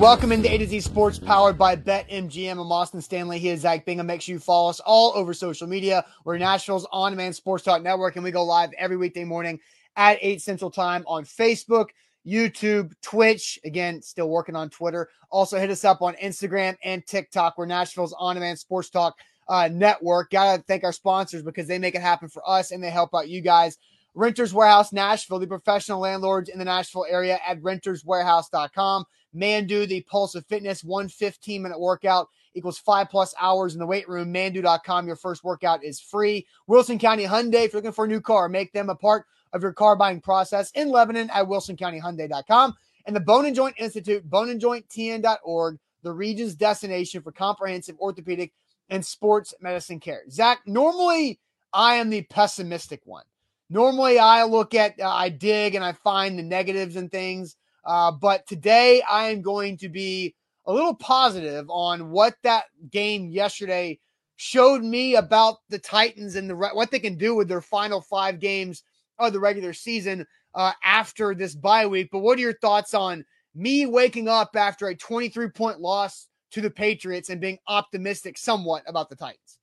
welcome into A to Z Sports powered by BetMGM. I'm Austin Stanley. He is Zach Bingham. Make sure you follow us all over social media. We're Nashville's on demand sports talk network, and we go live every weekday morning at 8 Central Time on Facebook, YouTube, Twitch. Again, still working on Twitter. Also, hit us up on Instagram and TikTok. We're Nashville's on demand sports talk uh, network. Got to thank our sponsors because they make it happen for us and they help out you guys. Renters Warehouse Nashville, the professional landlords in the Nashville area at renterswarehouse.com. Mandu, the Pulse of Fitness, one 15 minute workout equals five plus hours in the weight room. Mandu.com, your first workout is free. Wilson County Hyundai, if you're looking for a new car, make them a part of your car buying process in Lebanon at wilsoncountyhyundai.com. And the Bone and Joint Institute, boneandjointtn.org, the region's destination for comprehensive orthopedic and sports medicine care. Zach, normally I am the pessimistic one. Normally I look at, uh, I dig and I find the negatives and things. Uh, but today I am going to be a little positive on what that game yesterday showed me about the Titans and the what they can do with their final five games of the regular season uh, after this bye week. But what are your thoughts on me waking up after a 23 point loss to the Patriots and being optimistic somewhat about the Titans?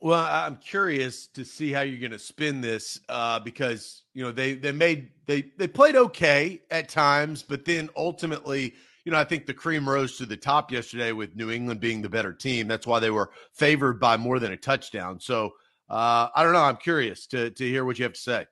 Well, I'm curious to see how you're going to spin this uh, because you know they they made they they played okay at times, but then ultimately, you know, I think the cream rose to the top yesterday with New England being the better team. That's why they were favored by more than a touchdown. So uh, I don't know. I'm curious to to hear what you have to say.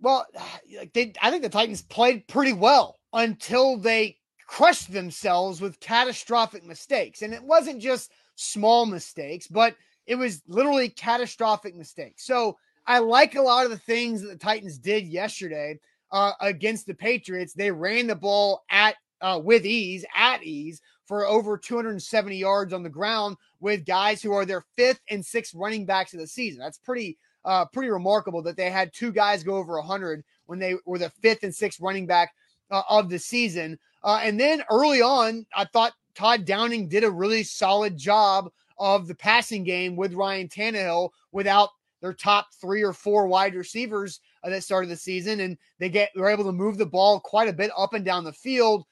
Well, they, I think the Titans played pretty well until they crushed themselves with catastrophic mistakes, and it wasn't just small mistakes, but it was literally catastrophic mistake. So I like a lot of the things that the Titans did yesterday uh, against the Patriots. They ran the ball at uh, with ease, at ease for over 270 yards on the ground with guys who are their fifth and sixth running backs of the season. That's pretty uh, pretty remarkable that they had two guys go over 100 when they were the fifth and sixth running back uh, of the season. Uh, and then early on, I thought Todd Downing did a really solid job of the passing game with Ryan Tannehill without their top three or four wide receivers uh, that started the season, and they get were able to move the ball quite a bit up and down the field,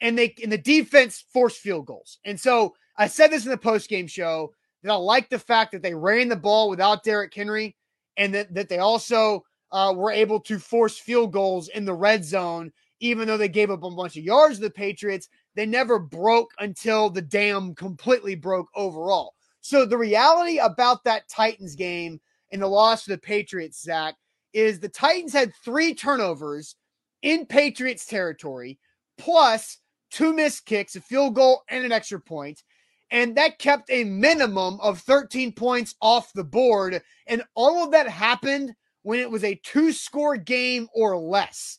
and they in the defense forced field goals. And so I said this in the post game show that I like the fact that they ran the ball without Derrick Henry, and that that they also uh, were able to force field goals in the red zone, even though they gave up a bunch of yards to the Patriots they never broke until the dam completely broke overall. So the reality about that Titans game and the loss to the Patriots, Zach, is the Titans had three turnovers in Patriots territory, plus two missed kicks, a field goal, and an extra point. And that kept a minimum of 13 points off the board. And all of that happened when it was a two score game or less.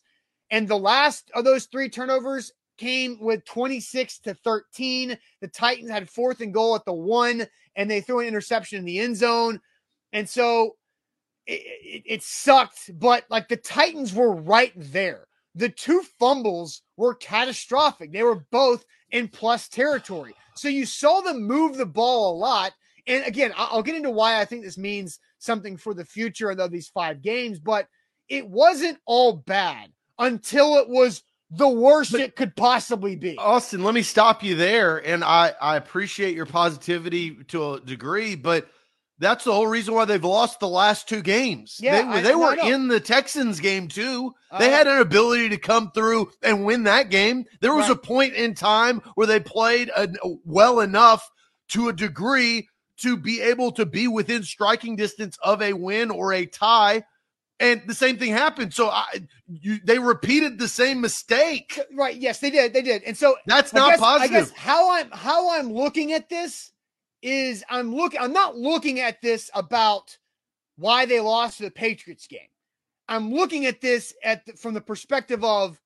And the last of those three turnovers came with 26 to 13. The Titans had fourth and goal at the one, and they threw an interception in the end zone. And so it, it, it, sucked, but like the Titans were right there. The two fumbles were catastrophic. They were both in plus territory. So you saw them move the ball a lot. And again, I'll get into why I think this means something for the future of these five games, but it wasn't all bad until it was the worst but, it could possibly be. Austin, let me stop you there. And I, I appreciate your positivity to a degree, but that's the whole reason why they've lost the last two games. Yeah, they, I, they were in the Texans game too. Uh, they had an ability to come through and win that game. There was right. a point in time where they played a, well enough to a degree to be able to be within striking distance of a win or a tie and the same thing happened. So I, you, they repeated the same mistake. Right? Yes, they did. They did. And so that's not guess, positive. I guess how I'm how I'm looking at this is I'm looking. I'm not looking at this about why they lost the Patriots game. I'm looking at this at the, from the perspective of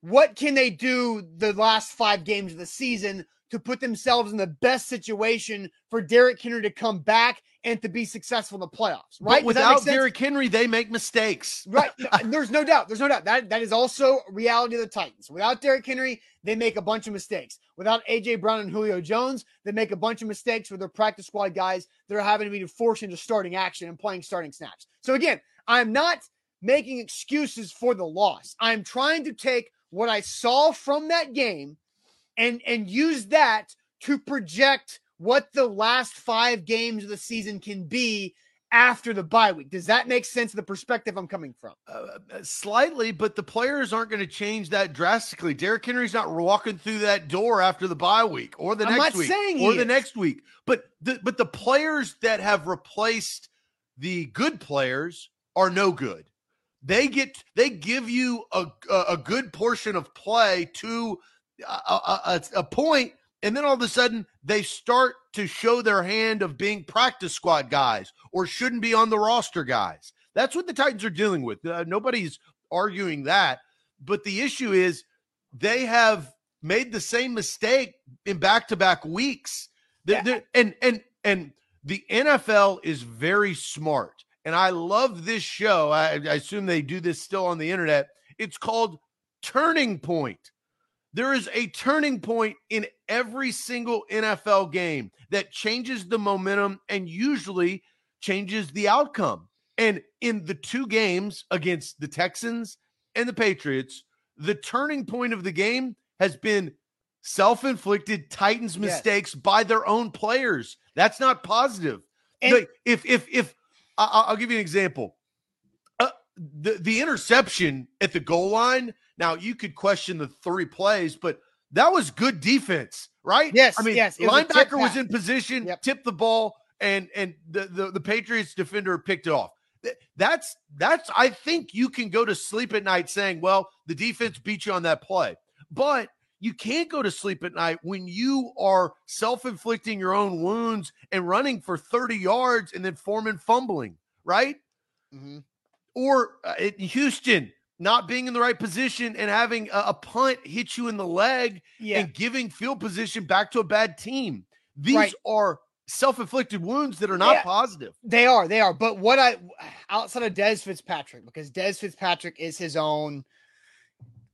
what can they do the last five games of the season to put themselves in the best situation for Derrick Henry to come back and to be successful in the playoffs, right? But without Derrick Henry, they make mistakes. Right. There's no doubt. There's no doubt. That that is also reality of the Titans. Without Derrick Henry, they make a bunch of mistakes. Without AJ Brown and Julio Jones, they make a bunch of mistakes with their practice squad guys that are having to be forced into starting action and playing starting snaps. So again, I'm not making excuses for the loss. I'm trying to take what I saw from that game and and use that to project what the last five games of the season can be after the bye week. Does that make sense? The perspective I'm coming from, uh, uh slightly, but the players aren't going to change that drastically. Derrick Henry's not walking through that door after the bye week or the I'm next week or the is. next week. But the but the players that have replaced the good players are no good. They get they give you a a good portion of play to a, a, a point and then all of a sudden they start to show their hand of being practice squad guys or shouldn't be on the roster guys. That's what the Titans are dealing with. Uh, nobody's arguing that. But the issue is they have made the same mistake in back to back weeks. They're, they're, and, and, and the NFL is very smart. And I love this show. I, I assume they do this still on the internet. It's called Turning Point. There is a turning point in every single NFL game that changes the momentum and usually changes the outcome. And in the two games against the Texans and the Patriots, the turning point of the game has been self inflicted Titans mistakes yes. by their own players. That's not positive. And like, if, if, if, I'll give you an example. Uh, the, the interception at the goal line now you could question the three plays, but that was good defense, right? Yes. I mean, yes, linebacker was, was in position, yep. tipped the ball, and and the, the the Patriots defender picked it off. That's that's I think you can go to sleep at night saying, well, the defense beat you on that play, but you can't go to sleep at night when you are self-inflicting your own wounds and running for 30 yards and then Foreman fumbling, right? Mm-hmm. Or uh, in Houston, not being in the right position and having a, a punt hit you in the leg yeah. and giving field position back to a bad team. These right. are self-inflicted wounds that are not yeah, positive. They are, they are. But what I outside of Dez Fitzpatrick, because Dez Fitzpatrick is his own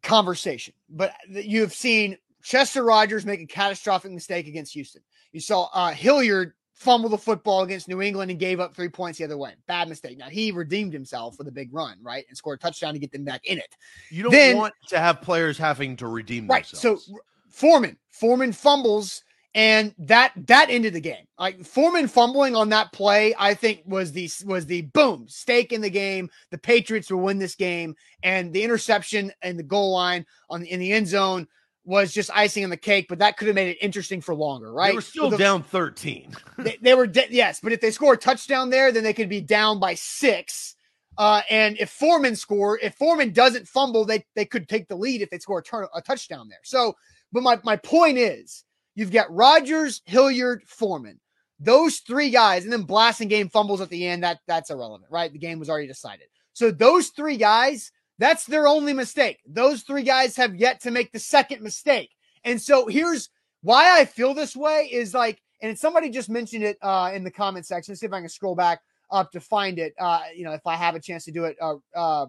conversation. But you have seen Chester Rogers make a catastrophic mistake against Houston. You saw uh, Hilliard fumbled the football against New England and gave up three points the other way. Bad mistake. Now he redeemed himself with a big run, right, and scored a touchdown to get them back in it. You don't then, want to have players having to redeem right, themselves. So Foreman, Foreman fumbles, and that that ended the game. Like Foreman fumbling on that play, I think was the was the boom stake in the game. The Patriots will win this game, and the interception and the goal line on the, in the end zone was just icing on the cake, but that could have made it interesting for longer, right? They were still the, down 13. they, they, were, de- yes, but if they score a touchdown there, then they could be down by six. Uh, and if Foreman score, if Foreman doesn't fumble, they, they could take the lead if they score a, turn, a touchdown there. So, but my, my point is you've got Rogers, Hilliard, Foreman. Those three guys, and then Blasingame fumbles at the end. That that's irrelevant, right? The game was already decided. So those three guys that's their only mistake. Those three guys have yet to make the second mistake. And so here's why I feel this way is like, and somebody just mentioned it uh, in the comment section. Let's see if I can scroll back up to find it. Uh, you know, if I have a chance to do it uh, uh,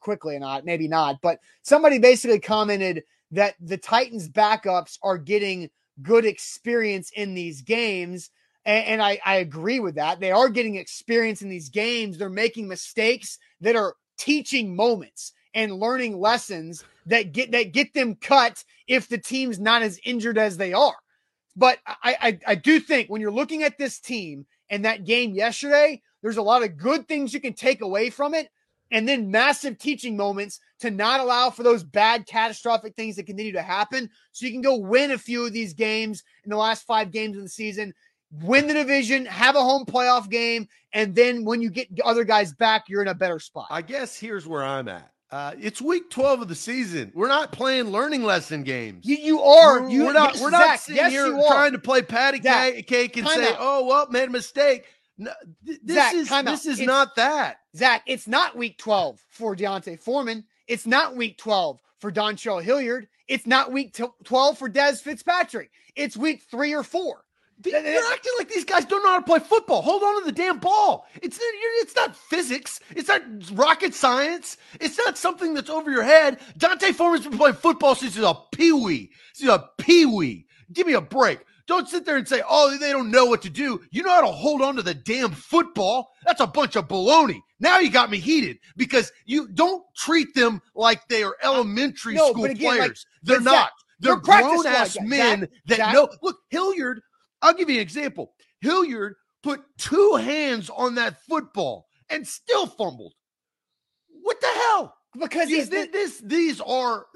quickly or not, maybe not. But somebody basically commented that the Titans backups are getting good experience in these games. And, and I, I agree with that. They are getting experience in these games. They're making mistakes that are teaching moments and learning lessons that get that get them cut if the team's not as injured as they are. But I, I, I do think when you're looking at this team and that game yesterday, there's a lot of good things you can take away from it, and then massive teaching moments to not allow for those bad catastrophic things that continue to happen. So you can go win a few of these games in the last five games of the season win the division, have a home playoff game, and then when you get other guys back, you're in a better spot. I guess here's where I'm at. Uh, it's week 12 of the season. We're not playing learning lesson games. You, you are. We're, you, we're not. Yes, we're not Zach, sitting yes, here trying to play patty Zach, cake and say, out. "Oh, well, made a mistake." No, th- this Zach, is this is it's, not that. Zach, it's not week 12 for D'Onta Foreman. It's not week 12 for Dontrell Hilliard. It's not week 12 for Dez Fitzpatrick. It's week three or four. They're acting like these guys don't know how to play football. Hold on to the damn ball. It's it's not physics. It's not rocket science. It's not something that's over your head. D'Onta Foreman's been playing football since he's a peewee. He's a peewee. Give me a break. Don't sit there and say, "Oh, they don't know what to do." You know how to hold on to the damn football. That's a bunch of baloney. Now you got me heated because you don't treat them like they are elementary no, school again, players. Like, They're not. They're, They're grown ass men that Zach. know. Look, Hilliard, I'll give you an example. Hilliard put two hands on that football and still fumbled. What the hell? Because he's this, the, this these are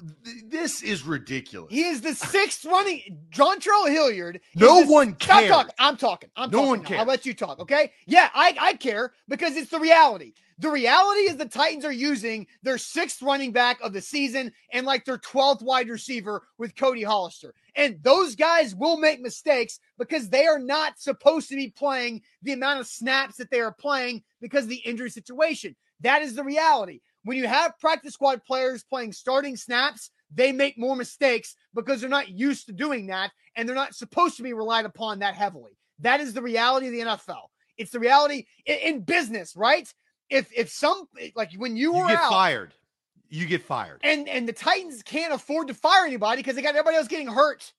this is ridiculous. He is the sixth running John Dontrell Hilliard. No one cares. Talking. I'm talking. I'm no talking one cares. I'll let you talk. Okay. Yeah, I, I care because it's the reality. The reality is the Titans are using their sixth running back of the season and like their 12th wide receiver with Cody Hollister. And those guys will make mistakes because they are not supposed to be playing the amount of snaps that they are playing because of the injury situation. That is the reality. When you have practice squad players playing starting snaps, they make more mistakes because they're not used to doing that and they're not supposed to be relied upon that heavily. That is the reality of the NFL. It's the reality in, in business, right? If if some like when you, you were get out, fired, you get fired, and and the Titans can't afford to fire anybody because they got everybody else getting hurt.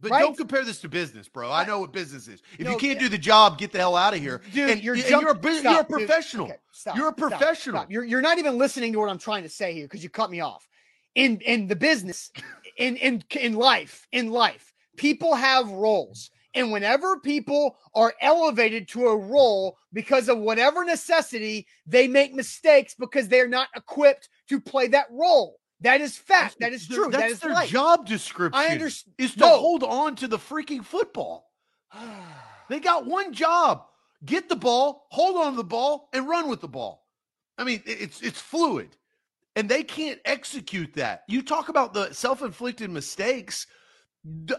But right? don't compare this to business, bro. I know what business is. If no, you can't yeah. do the job, get the hell out of here. Dude, and, you're, and you're, a, stop, you're a professional. Okay, stop, you're a professional. Stop, You're, you're not even listening to what I'm trying to say here because you cut me off. In in the business, in in in life, in life, people have roles. And whenever people are elevated to a role because of whatever necessity, they make mistakes because they're not equipped to play that role. That is fact. That is true. That's that is their life. job description. I understand. Is to no. hold on to the freaking football. they got one job: get the ball, hold on to the ball, and run with the ball. I mean, it's it's fluid, and they can't execute that. You talk about the self-inflicted mistakes.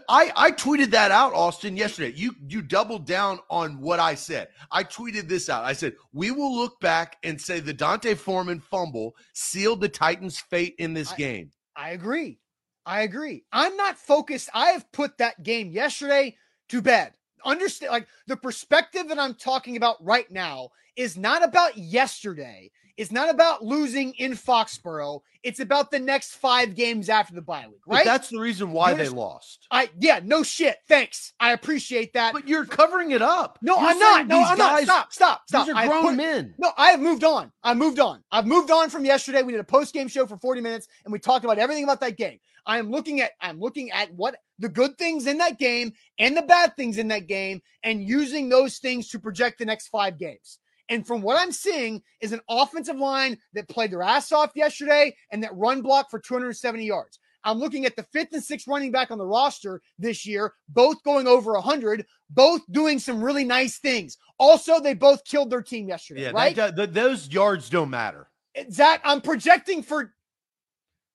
I, I tweeted that out, Austin, yesterday. You you doubled down on what I said. I tweeted this out. I said, we will look back and say the D'Onta Foreman fumble sealed the Titans' fate in this I, game. I agree. I agree. I'm not focused. I have put that game yesterday to bed. Understand like the perspective that I'm talking about right now is not about yesterday. It's not about losing in Foxborough. It's about the next five games after the bye week, right? But that's the reason why they lost. I yeah, no shit. Thanks. I appreciate that. But you're covering it up. No, you're I'm not. No, I'm guys, not. Stop, stop, stop. These are grown put, men. No, I have moved on. I moved on. I've moved on from yesterday. We did a post game show for 40 minutes and we talked about everything about that game. I am looking at I'm looking at what the good things in that game and the bad things in that game and using those things to project the next five games. And from what I'm seeing is an offensive line that played their ass off yesterday and that run block for 270 yards. I'm looking at the fifth and sixth running back on the roster this year, both going over 100, both doing some really nice things. Also, they both killed their team yesterday, yeah, right? That, that, those yards don't matter. Eh, Zach, I'm projecting for.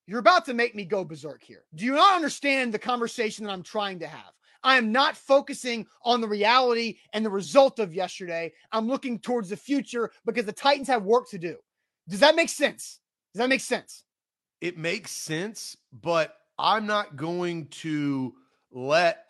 You're about to make me go berserk here. Do you not understand the conversation that I'm trying to have? I am not focusing on the reality and the result of yesterday. I'm looking towards the future because the Titans have work to do. Does that make sense? Does that make sense? It makes sense, but I'm not going to let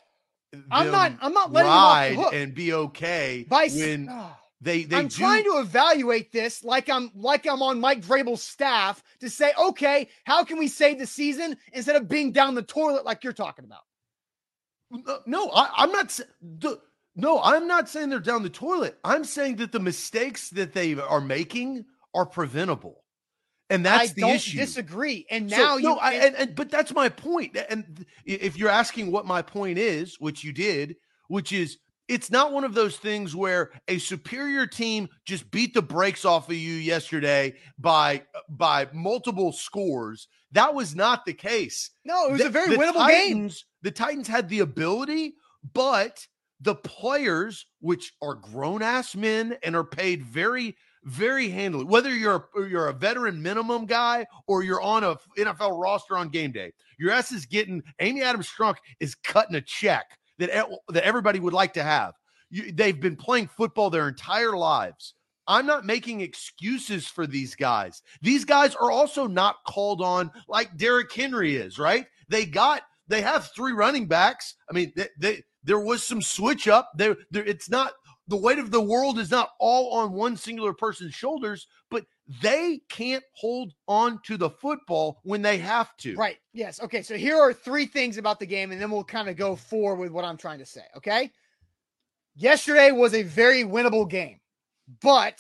I'm not I'm not letting ride and be okay By, when oh, they they I'm do. trying to evaluate this like I'm like I'm on Mike Vrabel's staff to say, okay, how can we save the season instead of being down the toilet like you're talking about? No, I, am not. The, no, I'm not saying they're down the toilet. I'm saying that the mistakes that they are making are preventable, and that's I the issue. Disagree. And now so, you. No, I, and, and but that's my point. And if you're asking what my point is, which you did, which is it's not one of those things where a superior team just beat the brakes off of you yesterday by by multiple scores. That was not the case. No, it was the, a very winnable Titans, game. The Titans had the ability, but the players, which are grown ass men and are paid very, very handily, whether you're a, you're a veteran minimum guy or you're on a NFL roster on game day, your ass is getting. Amy Adams Strunk is cutting a check that that everybody would like to have. You, they've been playing football their entire lives. I'm not making excuses for these guys. These guys are also not called on like Derrick Henry is, right? They got they have three running backs. I mean, they, they there was some switch up. There, there it's not the weight of the world is not all on one singular person's shoulders, but they can't hold on to the football when they have to. Right. Yes. Okay. So here are three things about the game, and then we'll kind of go forward with what I'm trying to say. Okay. Yesterday was a very winnable game, but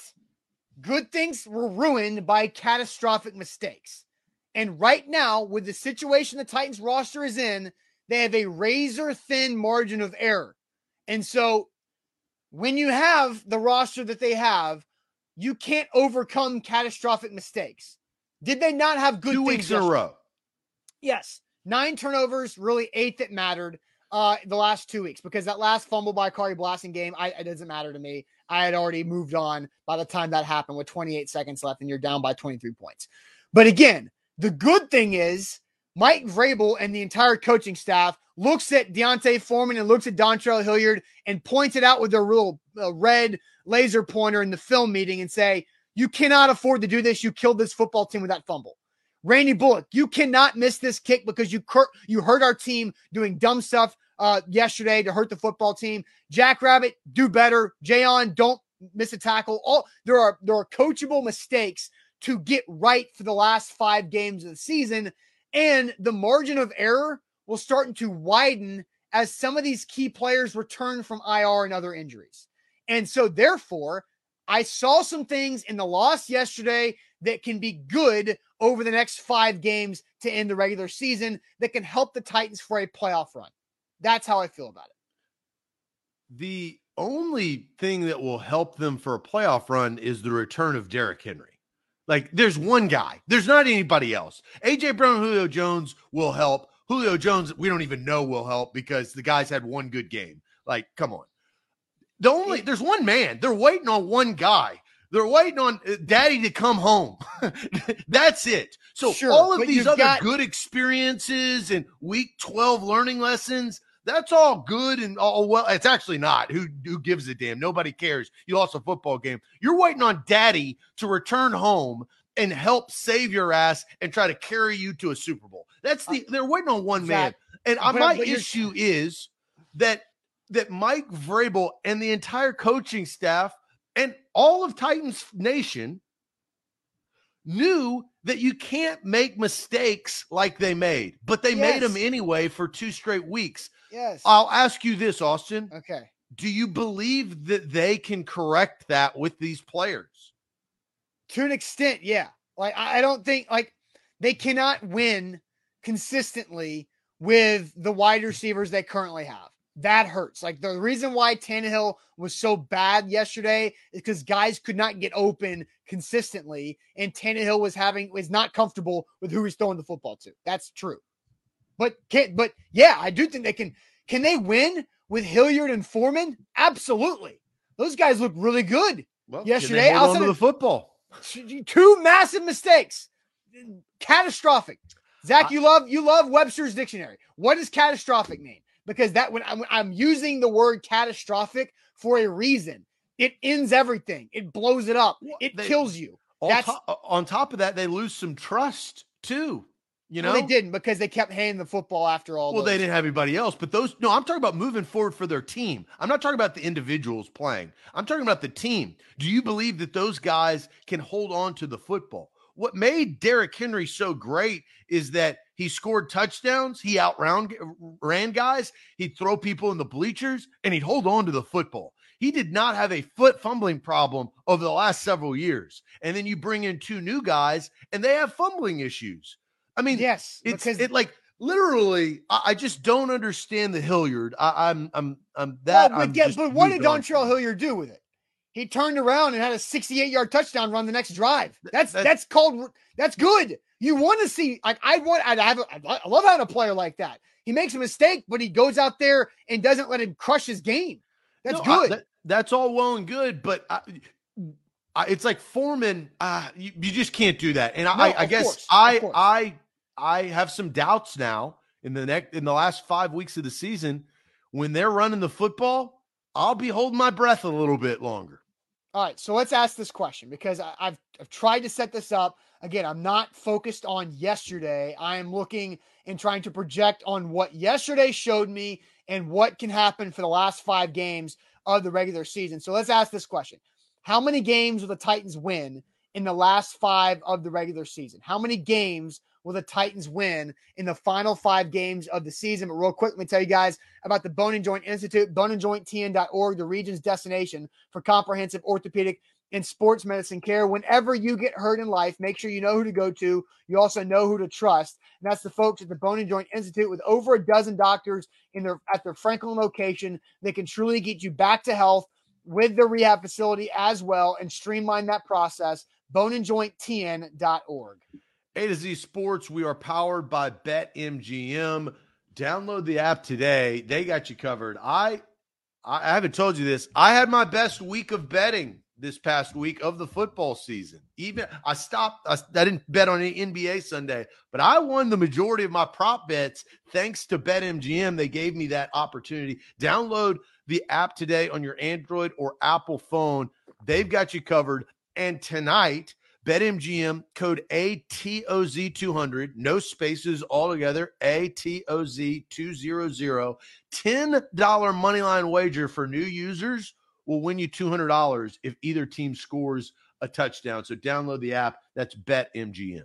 good things were ruined by catastrophic mistakes. And right now, with the situation the Titans roster is in, they have a razor thin margin of error. And so when you have the roster that they have, you can't overcome catastrophic mistakes. Did they not have good two weeks in a row? Yes, nine turnovers, really eight that mattered. Uh, the last two weeks because that last fumble by Khari Blasingame, I, it doesn't matter to me. I had already moved on by the time that happened with 28 seconds left, and you're down by 23 points. But again, the good thing is Mike Vrabel and the entire coaching staff looks at D'Onta Foreman and looks at Dontrell Hilliard and points it out with their little uh, red laser pointer in the film meeting and say, You cannot afford to do this. You killed this football team with that fumble. Randy Bullock, you cannot miss this kick because you cur- you hurt our team doing dumb stuff uh, yesterday to hurt the football team. Jack Rabbit, do better. Jayon, don't miss a tackle. All there are there are coachable mistakes to get right for the last five games of the season, and the margin of error will start to widen as some of these key players return from IR and other injuries. And so, therefore, I saw some things in the loss yesterday that can be good over the next five games to end the regular season that can help the Titans for a playoff run. That's how I feel about it. The only thing that will help them for a playoff run is the return of Derrick Henry. Like, there's one guy, there's not anybody else. AJ Brown, Julio Jones will help. Julio Jones, we don't even know will help because the guys had one good game. Like, come on. The only there's one man. They're waiting on one guy. They're waiting on uh, daddy to come home. That's it. So sure, all of these other got- good experiences and week 12 learning lessons, that's all good and all well. It's actually not. Who who gives a damn? Nobody cares. You lost a football game. You're waiting on daddy to return home and help save your ass and try to carry you to a Super Bowl. That's the they're waiting on one man. And but, my but issue is that that Mike Vrabel and the entire coaching staff and all of Titans Nation knew that you can't make mistakes like they made, but they yes. made them anyway for two straight weeks. Yes. I'll ask you this, Austin. Okay. Do you believe that they can correct that with these players? To an extent, yeah. Like I don't think like they cannot win consistently with the wide receivers they currently have. That hurts. Like the reason why Tannehill was so bad yesterday is because guys could not get open consistently, and Tannehill was having was not comfortable with who he's throwing the football to. That's true. But can't but yeah, I do think they can. Can they win with Hilliard and Foreman? Absolutely. Those guys look really good well, yesterday. On to the football. Two massive mistakes, catastrophic. Zach, you love you love Webster's dictionary. What does catastrophic mean? Because that when I'm, I'm using the word catastrophic for a reason, it ends everything. It blows it up. It they, kills you. That's top, uh, on top of that, they lose some trust too. You know, well, they didn't because they kept handing the football after all. Well, those. they didn't have anybody else, but those. No, I'm talking about moving forward for their team. I'm not talking about the individuals playing. I'm talking about the team. Do you believe that those guys can hold on to the football? What made Derrick Henry so great is that he scored touchdowns, he outran ran guys, he'd throw people in the bleachers, and he'd hold on to the football. He did not have a foot fumbling problem over the last several years. And then you bring in two new guys, and they have fumbling issues. I mean, yes, it's because it like literally. I, I just don't understand the Hilliard. I, am I'm, I'm I'm that. Well, but, yeah, but what did Dontrell Hilliard do with it? He turned around and had a 68 yard touchdown run the next drive. That's that's, that's called that's good. You want to see like I want I have I love having a player like that. He makes a mistake, but he goes out there and doesn't let him crush his game. That's no, good. I, that, that's all well and good, but I, I, it's like Foreman. Uh, you, you, just can't do that. And no, I, I guess course, I I I have some doubts now in the next in the last five weeks of the season when they're running the football. I'll be holding my breath a little bit longer. All right, so let's ask this question because I, have I've tried to set this up. Again, I'm not focused on yesterday. I am looking and trying to project on what yesterday showed me and what can happen for the last five games of the regular season. So let's ask this question: How many games will the Titans win in the last five of the regular season? How many games will the Titans win in the final five games of the season? But real quick, let me tell you guys about the Bone and Joint Institute, boneandjointtn.org, the region's destination for comprehensive orthopedic and sports medicine care. Whenever you get hurt in life, make sure you know who to go to. You also know who to trust. And that's the folks at the Bone and Joint Institute with over a dozen doctors in their at their Franklin location. They can truly get you back to health with the rehab facility as well and streamline that process. Boneandjointtn.org. A to Z Sports, we are powered by BetMGM. Download the app today. They got you covered. I I haven't told you this. I had my best week of betting this past week of the football season. Even I stopped, I, I, didn't bet on any NBA Sunday, but I won the majority of my prop bets thanks to BetMGM. They gave me that opportunity. Download the app today on your Android or Apple phone. They've got you covered. And tonight, BetMGM code ATOZ200, no spaces altogether, ATOZ200, $10 money line wager for new users will win you $200 if either team scores a touchdown. So download the app. That's BetMGM.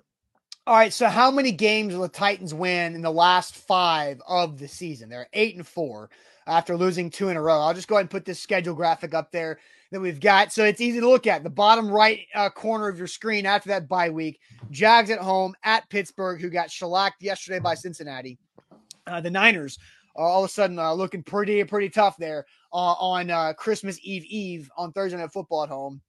All right. So how many games will the Titans win in the last five of the season? They're eight and four after losing two in a row. I'll just go ahead and put this schedule graphic up there that we've got. So it's easy to look at. The bottom right uh, corner of your screen after that bye week. Jags at home at Pittsburgh, who got shellacked yesterday by Cincinnati. Uh, the Niners are all of a sudden uh, looking pretty, pretty tough there uh, on uh, Christmas Eve Eve on Thursday Night Football at home.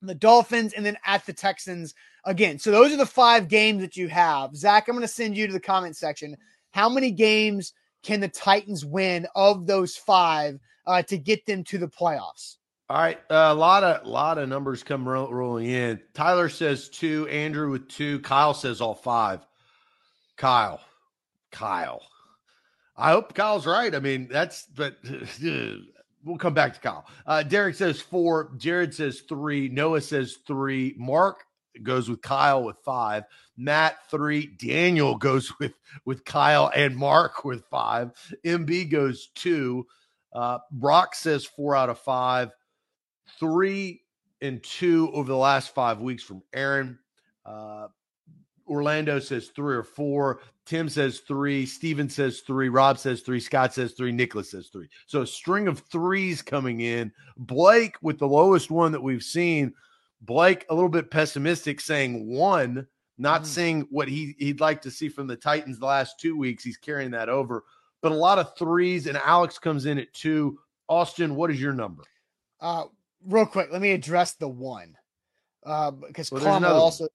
The Dolphins and then at the Texans again. So those are the five games that you have. Zach, I'm going to send you to the comment section. How many games can the Titans win of those five uh, to get them to the playoffs? All right, uh, a lot of lot of numbers come ro- rolling in. Tyler says two, Andrew with two, Kyle says all five. Kyle, Kyle, I hope Kyle's right. I mean, that's but we'll come back to Kyle. Uh, Derek says four, Jared says three, Noah says three, Mark goes with Kyle with five, Matt three, Daniel goes with with Kyle and Mark with five, MB goes two, uh, Brock says four out of five three and two over the last five weeks from Aaron. Uh, Orlando says three or four. Tim says three. Steven says three. Rob says three. Scott says three. Nicholas says three. So a string of threes coming in. Blake with the lowest one that we've seen. Blake a little bit pessimistic, saying one, not mm. saying what he, he'd like to see from the Titans the last two weeks. He's carrying that over, but a lot of threes. And Alex comes in at two. Austin, what is your number? Uh, real quick, let me address the one uh, because well, Carmel also.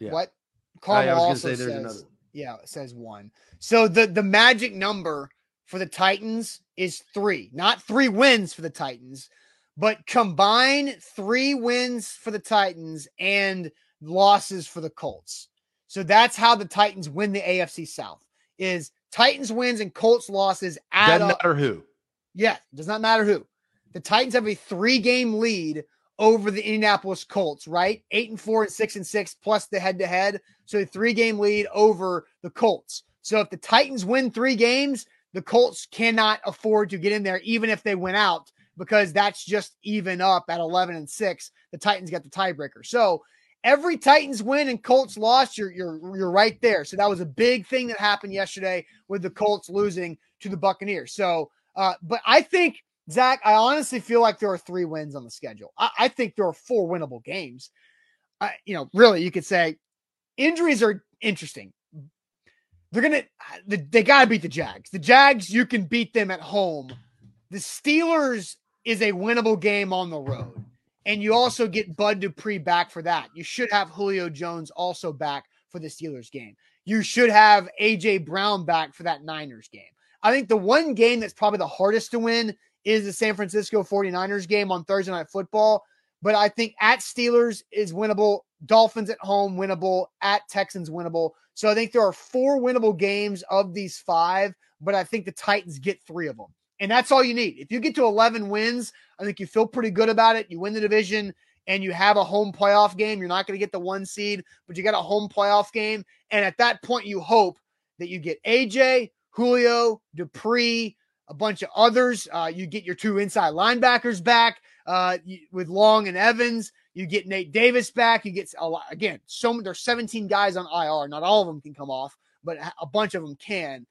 Yeah. What? Carmel also says. Yeah, it says one. So the the magic number for the Titans is three, not three wins for the Titans, but combine three wins for the Titans and losses for the Colts. So that's how the Titans win the AFC South. Is Titans wins and Colts losses add Doesn't matter who. Yeah, it does not matter who. The Titans have a three game lead over the Indianapolis Colts, right? Eight and four and six and six plus the head to head. So a three game lead over the Colts. So if the Titans win three games, the Colts cannot afford to get in there, even if they win out, because that's just even up at 11 and six. The Titans got the tiebreaker. So every Titans win and Colts loss, you're, you're, you're right there. So that was a big thing that happened yesterday with the Colts losing to the Buccaneers. So, uh, but I think Zach, I honestly feel like there are three wins on the schedule. I, I think there are four winnable games. I, you know, really, you could say injuries are interesting. They're gonna, they, they got to beat the Jags. The Jags, you can beat them at home. The Steelers is a winnable game on the road, and you also get Bud Dupree back for that. You should have Julio Jones also back for the Steelers game. You should have AJ Brown back for that Niners game. I think the one game that's probably the hardest to win is the San Francisco 49ers game on Thursday Night Football. But I think at Steelers is winnable. Dolphins at home, winnable. At Texans, winnable. So I think there are four winnable games of these five, but I think the Titans get three of them. And that's all you need. If you get to 11 wins, I think you feel pretty good about it. You win the division and you have a home playoff game. You're not going to get the one seed, but you got a home playoff game. And at that point, you hope that you get AJ, Julio, Dupree, a bunch of others. Uh, you get your two inside linebackers back uh, with Long and Evans. You get Nate Davis back. You get a lot again. So there's 17 guys on IR. Not all of them can come off, but a bunch of them can.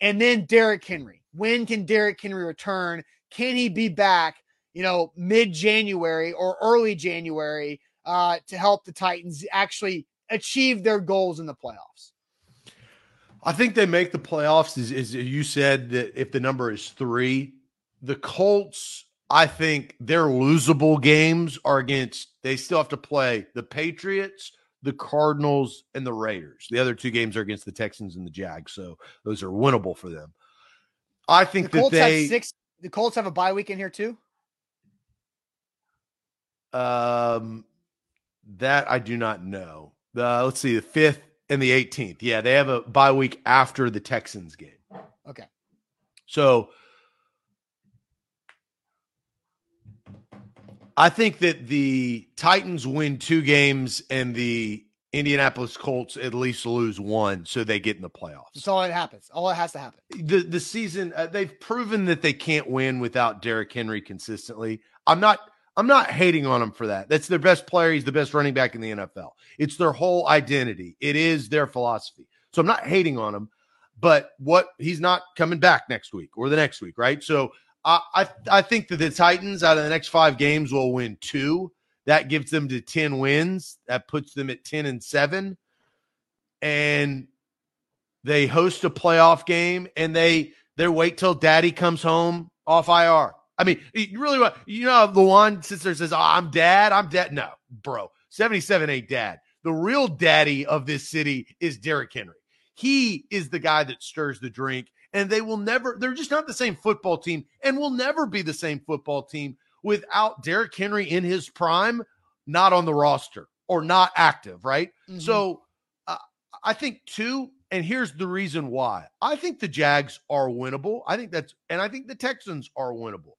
And then Derrick Henry. When can Derrick Henry return? Can he be back? you know, mid January or early January uh, to help the Titans actually achieve their goals in the playoffs? I think they make the playoffs. As, as you said, that if the number is three, the Colts, I think their losable games are against, they still have to play the Patriots, the Cardinals, and the Raiders. The other two games are against the Texans and the Jags. So those are winnable for them. I think the that they. six, the Colts have a bye week in here too? Um, that I do not know. Uh, let's see, the fifth and the 18th. Yeah, they have a bye week after the Texans game. Okay. So I think that the Titans win two games and the Indianapolis Colts at least lose one, so they get in the playoffs. That's all that happens. All that has to happen. The the season uh, they've proven that they can't win without Derrick Henry consistently. I'm not I'm not hating on him for that. That's their best player. He's the best running back in the NFL. It's their whole identity. It is their philosophy. So I'm not hating on him, but what he's not coming back next week or the next week, right? So I I, think that the Titans out of the next five games will win two. That gives them to 10 wins. That puts them at 10 and 7. And they host a playoff game and they they wait till daddy comes home off IR. I mean, really want, you know, the one sister says, oh, I'm dad, I'm dad. No, bro, 77 ain't dad. The real daddy of this city is Derrick Henry. He is the guy that stirs the drink, and they will never, they're just not the same football team and will never be the same football team without Derrick Henry in his prime, not on the roster or not active, right? Mm-hmm. So uh, I think, two, and here's the reason why I think the Jags are winnable. I think that's, and I think the Texans are winnable.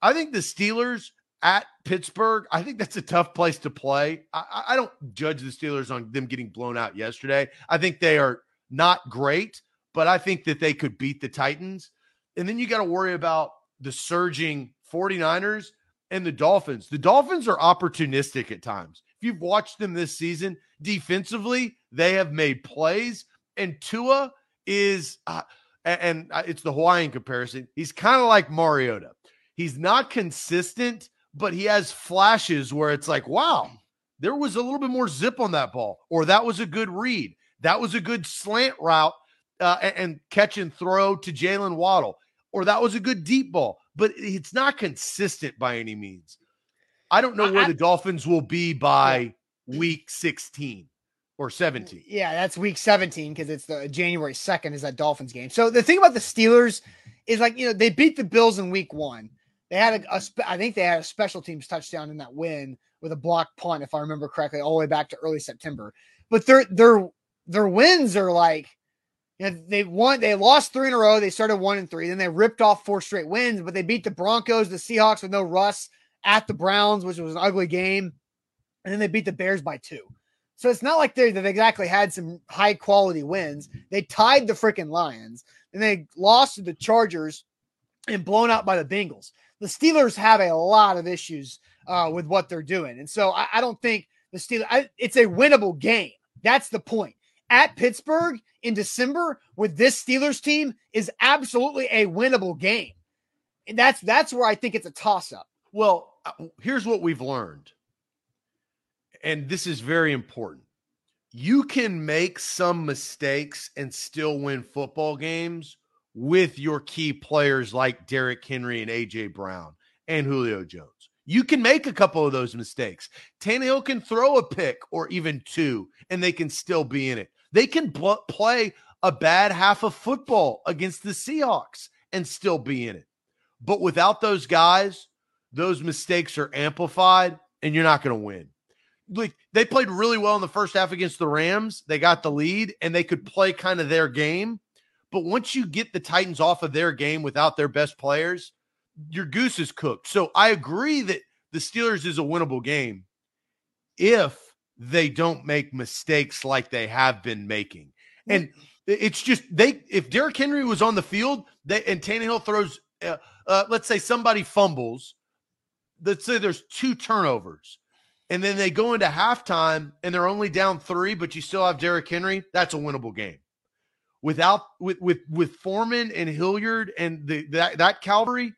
I think the Steelers at Pittsburgh, I think that's a tough place to play. I, I, don't judge the Steelers on them getting blown out yesterday. I think they are not great, but I think that they could beat the Titans. And then you got to worry about the surging 49ers and the Dolphins. The Dolphins are opportunistic at times. If you've watched them this season, defensively, they have made plays. And Tua is, uh, and, and uh, it's the Hawaiian comparison, he's kind of like Mariota. He's not consistent, but he has flashes where it's like, wow, there was a little bit more zip on that ball, or that was a good read. That was a good slant route uh, and, catch and throw to Jalen Waddle, or that was a good deep ball, but it's not consistent by any means. I don't know where I, the Dolphins will be by yeah. week 16 or 17. Yeah, that's week 17 because it's the January 2nd is that Dolphins game. So the thing about the Steelers is like, you know, they beat the Bills in week one. They had a, a spe- I think they had a special teams touchdown in that win with a block punt, if I remember correctly, all the way back to early September. But their their their wins are like, you know, they won, they lost three in a row. They started one and three, then they ripped off four straight wins. But they beat the Broncos, the Seahawks with no Russ at the Browns, which was an ugly game, and then they beat the Bears by two. So it's not like they they've exactly had some high quality wins. They tied the freaking Lions, and they lost to the Chargers and blown out by the Bengals the Steelers have a lot of issues uh, with what they're doing. And so I, I don't think the Steelers, I, it's a winnable game. That's the point. At Pittsburgh in December with this Steelers team is absolutely a winnable game. And that's that's where I think it's a toss up. Well, uh, here's what we've learned. And this is very important. You can make some mistakes and still win football games with your key players like Derrick Henry and AJ Brown and Julio Jones. You can make a couple of those mistakes. Tannehill can throw a pick or even two, and they can still be in it. They can bl- play a bad half of football against the Seahawks and still be in it. But without those guys, those mistakes are amplified, and you're not going to win. Like they played really well in the first half against the Rams. They got the lead, and they could play kind of their game but once you get the Titans off of their game without their best players, your goose is cooked. So I agree that the Steelers is a winnable game if they don't make mistakes like they have been making. And it's just they if Derrick Henry was on the field, they and Tannehill throws uh, uh, let's say somebody fumbles, let's say there's two turnovers, and then they go into halftime and they're only down three, but you still have Derrick Henry, that's a winnable game without with with with Foreman and Hilliard and the that that cavalry,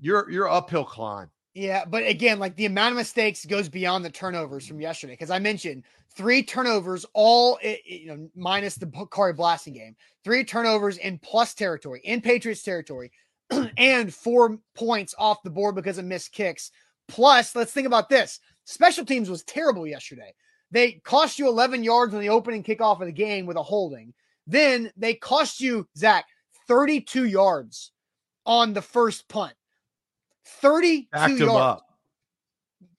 you're you're uphill climb. Yeah, but again, like the amount of mistakes goes beyond the turnovers from yesterday. Because I mentioned three turnovers, all you know, minus the Khari Blasingame, three turnovers in plus territory, in Patriots territory, and four points off the board because of missed kicks. Plus, let's think about this: special teams was terrible yesterday. They cost you 11 yards on the opening kickoff of the game with a holding. Then they cost you Zach 32 yards on the first punt. 32 Backed yards. Up.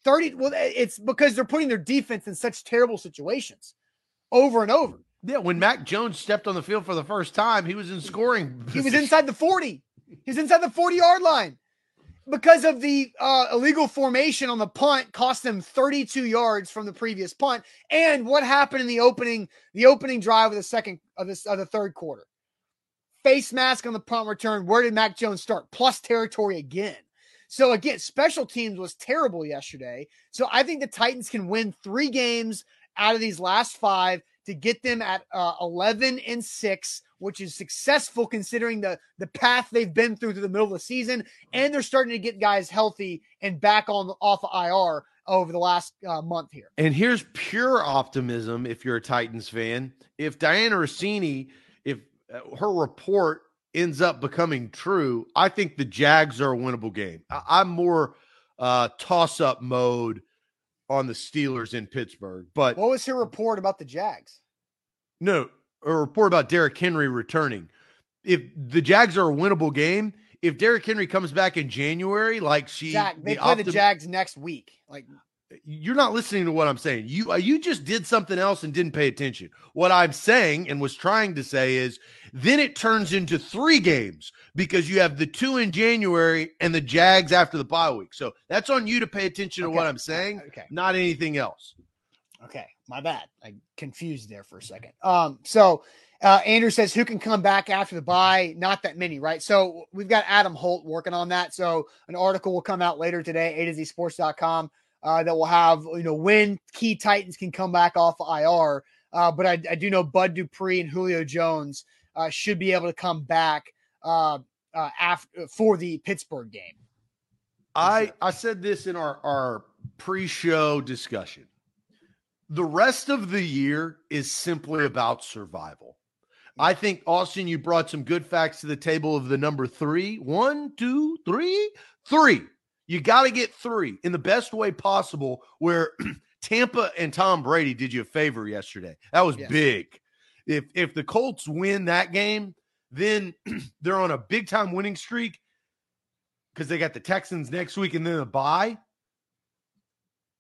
30 well it's because they're putting their defense in such terrible situations over and over. Yeah, when Mac Jones stepped on the field for the first time, he was in scoring. He was inside the 40. He's inside the 40 yard line because of the uh, illegal formation on the punt cost them 32 yards from the previous punt and what happened in the opening the opening drive of the second of this of the third quarter face mask on the punt return where did mac jones start plus territory again so again special teams was terrible yesterday so i think the titans can win three games out of these last five to get them at uh, 11 and 6 which is successful considering the the path they've been through through the middle of the season and they're starting to get guys healthy and back on off of IR over the last uh, month here. And here's pure optimism if you're a Titans fan. If Dianna Russini if uh, her report ends up becoming true, I think the Jags are a winnable game. I, am more uh, toss up mode on the Steelers in Pittsburgh. But what was her report about the Jags? No, a report about Derrick Henry returning. If the Jags are a winnable game, if Derrick Henry comes back in January, like she, Jack, they the play optim- the Jags next week. Like you're not listening to what I'm saying. You uh, you just did something else and didn't pay attention. What I'm saying and was trying to say is then it turns into three games because you have the two in January and the Jags after the bye week. So that's on you to pay attention okay. to what I'm saying, okay. not anything else. Okay, my bad. I confused there for a second. Um, so uh, Andrew says who can come back after the bye? Not that many, right? So we've got Adam Holt working on that. So an article will come out later today, A to Z Sports.com, uh, that will have you know when key Titans can come back off IR. Uh, but I, I, do know Bud Dupree and Julio Jones uh, should be able to come back uh, uh, after for the Pittsburgh game. I I said this in our our pre-show discussion the rest of the year is simply about survival. I think, Austin, you brought some good facts to the table of the number three. One, two, three, three. You got to get three in the best way possible. Where Tampa and Tom Brady did you a favor yesterday. That was yes. big. If if the Colts win that game, then they're on a big time winning streak because they got the Texans next week and then a bye.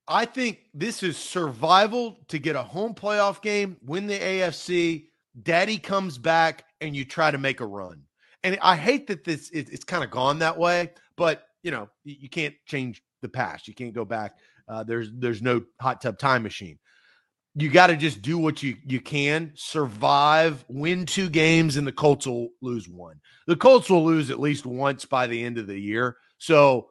I think this is survival to get a home playoff game, win the AFC. Daddy comes back, and you try to make a run. And I hate that this it, it's kind of gone that way, but you know you can't change the past. You can't go back. Uh, there's there's no hot tub time machine. You got to just do what you you can, survive, win two games, and the Colts will lose one. The Colts will lose at least once by the end of the year. So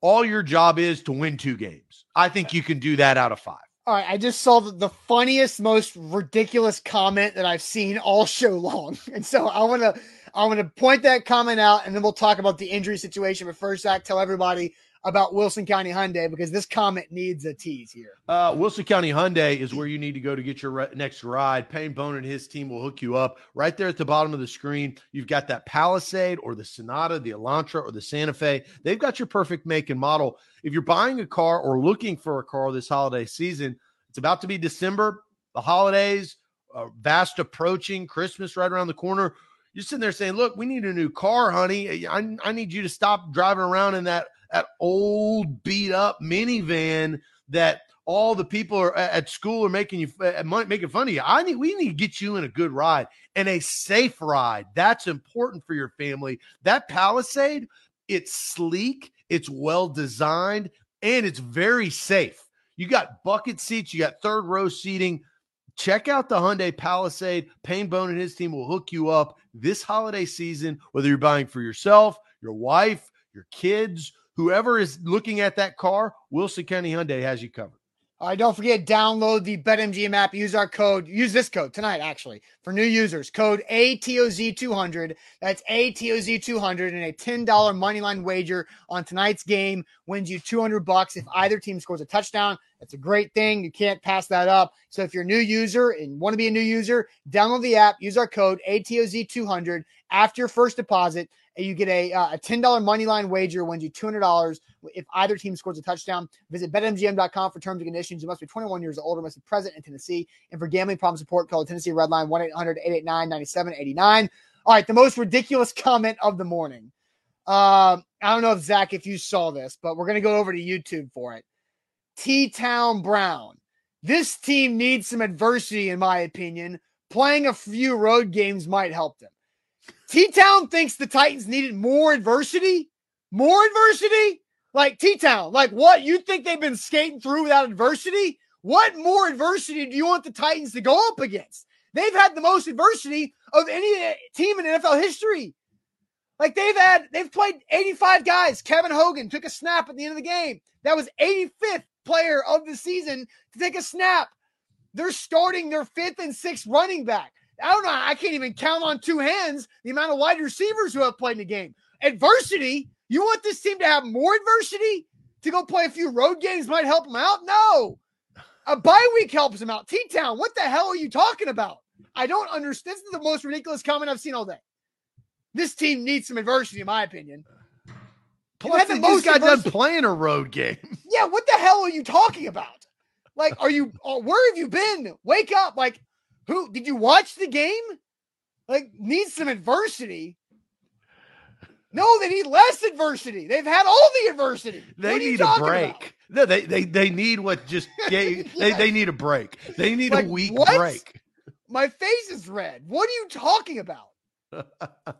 all your job is to win two games. I think you can do that out of five. All right, I just saw the, the funniest, most ridiculous comment that I've seen all show long, and so I want to I want to point that comment out, and then we'll talk about the injury situation. But first, Zach, tell everybody about Wilson County Hyundai because this comment needs a tease here. Uh, Wilson County Hyundai is where you need to go to get your re- next ride. Payne Bone and his team will hook you up right there at the bottom of the screen. You've got that Palisade or the Sonata, the Elantra or the Santa Fe. They've got your perfect make and model. If you're buying a car or looking for a car this holiday season, it's about to be December, the holidays, uh, vast approaching, Christmas right around the corner. You're sitting there saying, "Look, we need a new car, honey. I, I need you to stop driving around in that that old beat up minivan that all the people are at school are making you uh, making fun of you. I need we need to get you in a good ride and a safe ride. That's important for your family. That Palisade, it's sleek, it's well designed, and it's very safe. You got bucket seats, you got third row seating. Check out the Hyundai Palisade. Payne Bone and his team will hook you up this holiday season, whether you're buying for yourself, your wife, your kids, whoever is looking at that car, Wilson County Hyundai has you covered. All right, don't forget, download the BetMGM app. Use our code. Use this code tonight, actually, for new users. Code ATOZ200. That's ATOZ200, and a $10 moneyline wager on tonight's game wins you 200 bucks if either team scores a touchdown. That's a great thing. You can't pass that up. So if you're a new user and want to be a new user, download the app. Use our code ATOZ200 after your first deposit you get a, uh, a $10 money line wager wins you $200 if either team scores a touchdown. Visit betmgm.com for terms and conditions. You must be 21 years old or must be present in Tennessee. And for gambling problem support, call the Tennessee Red Line 1 800 889 9789. All right, the most ridiculous comment of the morning. Uh, I don't know if Zach, if you saw this, but we're going to go over to YouTube for it. T Town Brown. This team needs some adversity, in my opinion. Playing a few road games might help them. T Town thinks the Titans needed more adversity. More adversity? Like T Town, like what? You think they've been skating through without adversity? What more adversity do you want the Titans to go up against? They've had the most adversity of any uh, team in NFL history. Like they've had, they've played 85 guys. Kevin Hogan took a snap at the end of the game. That was 85th player of the season to take a snap. They're starting their fifth and sixth running back. I don't know. I can't even count on two hands the amount of wide receivers who have played in the game. Adversity. You want this team to have more adversity to go play a few road games might help them out? No. A bye week helps them out. T Town, what the hell are you talking about? I don't understand. This is the most ridiculous comment I've seen all day. This team needs some adversity, in my opinion. Plus, the most got done playing a road game. Yeah, what the hell are you talking about? Like, are you? Uh, where have you been? Wake up! Like, who did you watch the game? Like, needs some adversity. No, they need less adversity. They've had all the adversity. They need a break. No, they, they they need what just gave, yes. they, they need a break. They need like, a week what? break. My face is red. What are you talking about?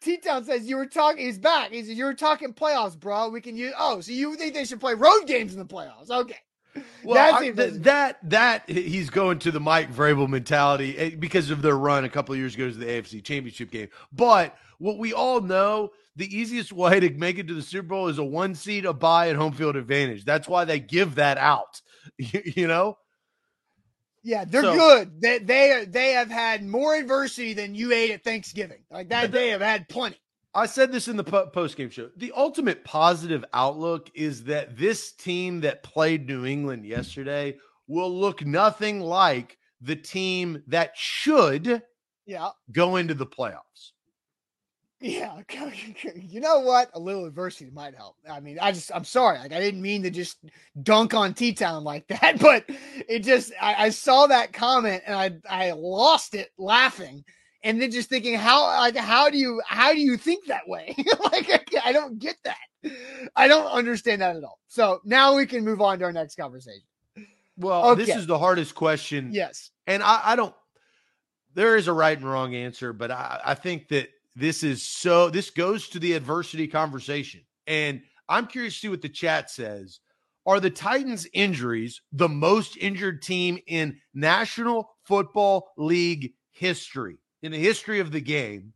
T Town says you were talking. He's back. He says you were talking playoffs, bro. We can use. Oh, so you think they should play road games in the playoffs? Okay. Well, I, th- that that he's going to the Mike Vrabel mentality eh, because of their run a couple years ago to the AFC Championship game. But what we all know, the easiest way to make it to the Super Bowl is a one seed, a bye, and home field advantage. That's why they give that out. you know. Yeah, they're so, good. They they they have had more adversity than you ate at Thanksgiving. Like that, they have had plenty. I said this in the po- post game show. The ultimate positive outlook is that this team that played New England yesterday will look nothing like the team that should yeah go into the playoffs. Yeah, you know what? A little adversity might help. I mean, I just, I'm sorry. Like, I didn't mean to just dunk on T Town like that, but it just, I, I, saw that comment and I, I lost it laughing and then just thinking how like how do you how do you think that way? Like I don't get that. I don't understand that at all. So now we can move on to our next conversation. Well okay. this is the hardest question. Yes. And i, I don't there is a right and wrong answer but I, I think that this is so this goes to the adversity conversation. And i'm curious to see what the chat says. Are the titans injuries the most injured team in national football league history in the history of the game.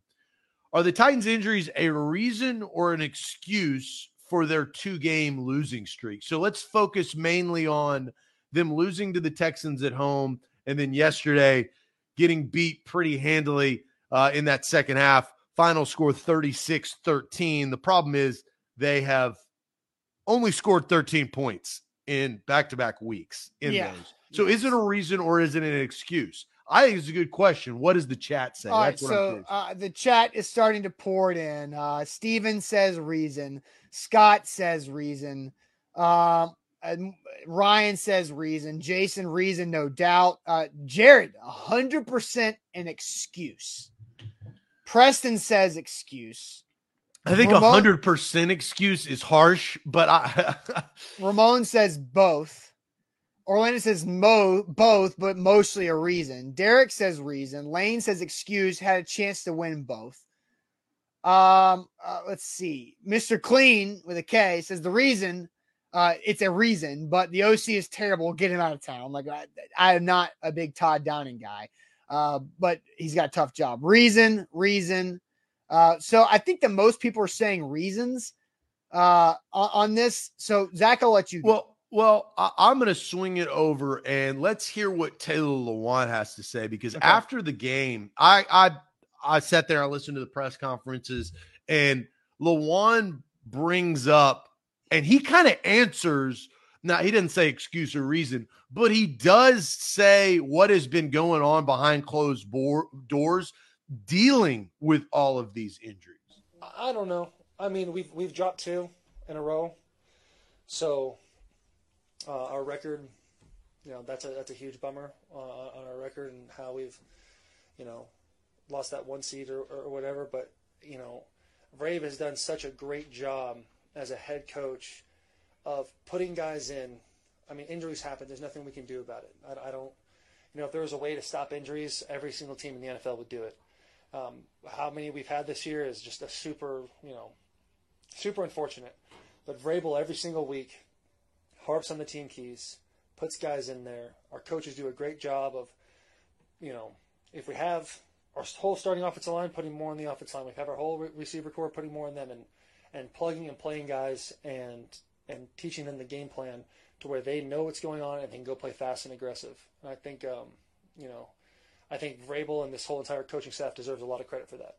Are the Titans' injuries a reason or an excuse for their two game losing streak? So let's focus mainly on them losing to the Texans at home and then yesterday getting beat pretty handily uh, in that second half. Final score 36 13. The problem is they have only scored 13 points in back to back weeks in yeah. those. So is it a reason or is it an excuse? I think it's a good question. What does the chat say? All right, so uh, the chat is starting to pour it in. Uh, Steven says reason. Scott says reason. Um, Ryan says reason. Jason reason, no doubt. Uh, Jared, hundred percent an excuse. Preston says excuse. I think a hundred percent excuse is harsh, but I Ramon says both. Orlando says mo both, but mostly a reason. Derek says reason. Lane says excuse. Had a chance to win both. Um, uh, let's see. Mr. Clean with a K says the reason. Uh, it's a reason, but the OC is terrible. Get him out of town. Like I, I am not a big Todd Downing guy, uh, but he's got a tough job. Reason, reason. Uh, so I think that most people are saying reasons uh, on, on this. So Zach, I'll let you. Well, Well, I, am going to swing it over and let's hear what Taylor Lewan has to say because okay. after the game, I I I sat there, I listened to the press conferences, and Lewan brings up and he kind of answers. Now he didn't say excuse or reason, but he does say what has been going on behind closed board, doors, dealing with all of these injuries. I don't know. I mean, we've we've dropped two in a row, so uh, our record, you know, that's a that's a huge bummer uh, on our record and how we've, you know, lost that one seed or, or whatever. But you know, Vrave has done such a great job as a head coach of putting guys in. I mean, injuries happen. There's nothing we can do about it. I, I don't, you know, if there was a way to stop injuries, every single team in the NFL would do it. Um, how many we've had this year is just a super, you know, super unfortunate. But Vrabel every single week harps on the team keys, puts guys in there. Our coaches do a great job of, you know, if we have our whole starting offensive line, putting more on the offensive line. We have our whole re- receiver core, putting more on them, and and plugging and playing guys and and teaching them the game plan to where they know what's going on and they can go play fast and aggressive. And I think, um, you know, I think Vrabel and this whole entire coaching staff deserves a lot of credit for that.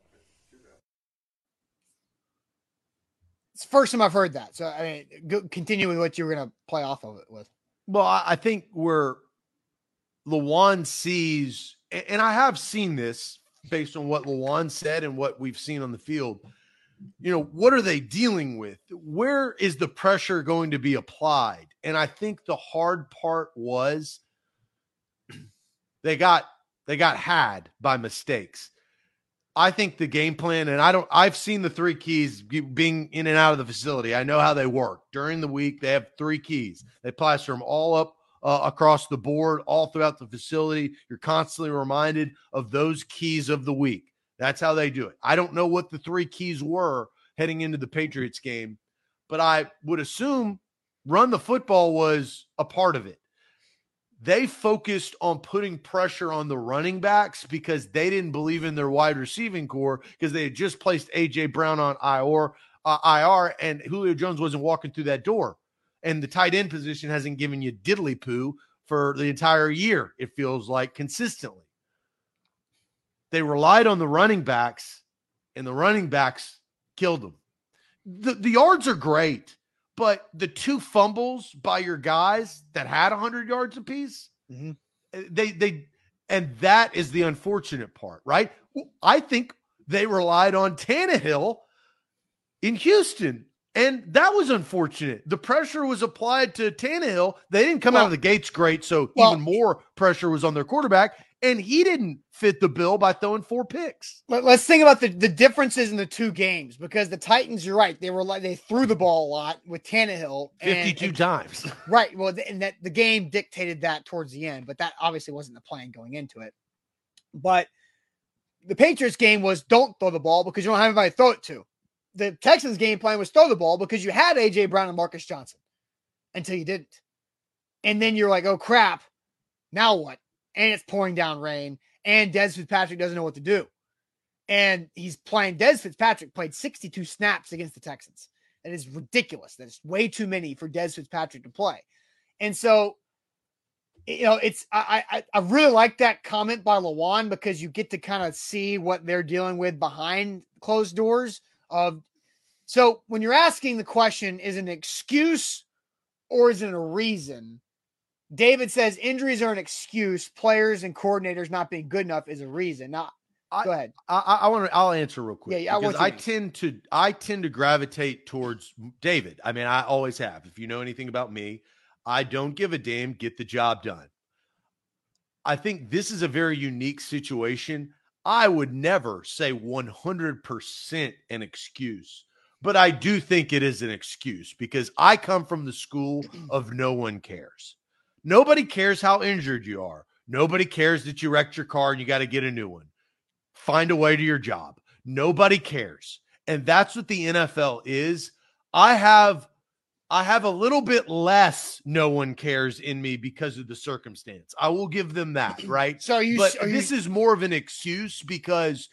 It's first time I've heard that. So I mean, go, continue with what you were going to play off of it with. Well, I think where Lewan sees, and I have seen this based on what Lewan said and what we've seen on the field. You know, what are they dealing with? Where is the pressure going to be applied? And I think the hard part was they got they got had by mistakes. I think the game plan, and I don't, I've seen the three keys being in and out of the facility. I know how they work. During the week, they have three keys. They plaster them all up uh, across the board, all throughout the facility. You're constantly reminded of those keys of the week. That's how they do it. I don't know what the three keys were heading into the Patriots game, but I would assume run the football was a part of it they focused on putting pressure on the running backs because they didn't believe in their wide receiving core because they had just placed AJ Brown on IR, uh, IR, and Julio Jones wasn't walking through that door. And the tight end position hasn't given you diddly poo for the entire year, it feels like consistently. They relied on the running backs, and the running backs killed them. The, the yards are great. But the two fumbles by your guys that had 100 yards apiece, mm-hmm. Eh, they they and that is the unfortunate part, right? I think they relied on Tannehill in Houston, and that was unfortunate. The pressure was applied to Tannehill. They didn't come well, out of the gates great, so well, even more pressure was on their quarterback and he didn't fit the bill by throwing four picks. Let, us think about the, the differences in the two games because the Titans, you're right, they were like they threw the ball a lot with Tannehill, fifty-two and, times. Right. Well, and that the game dictated that towards the end, but that obviously wasn't the plan going into it. But the Patriots game was don't throw the ball because you don't have anybody to throw it to. The Texans game plan was throw the ball because you had AJ Brown and Marcus Johnson until you didn't. And then you're like, oh crap, now what? And it's pouring down rain, and Dez Fitzpatrick doesn't know what to do. And he's playing. Dez Fitzpatrick played 62 snaps against the Texans. That is ridiculous. That is way too many for Dez Fitzpatrick to play. And so, you know, it's I I, I really like that comment by Lewan because you get to kind of see what they're dealing with behind closed doors. Of so when you're asking the question, is it an excuse or is it a reason? David says injuries are an excuse. Players and coordinators not being good enough is a reason. Now, I, go ahead. I, I want to. I'll answer real quick. Yeah, yeah. I, I tend to. I tend to gravitate towards David. I mean, I always have. If you know anything about me, I don't give a damn. Get the job done. I think this is a very unique situation. I would never say 100% an excuse, but I do think it is an excuse because I come from the school of no one cares. Nobody cares how injured you are. Nobody cares that you wrecked your car and you got to get a new one. Find a way to your job. Nobody cares. And that's what the NFL is. I have I have a little bit less no one cares in me because of the circumstance. I will give them that, right? So you But you, this is more of an excuse because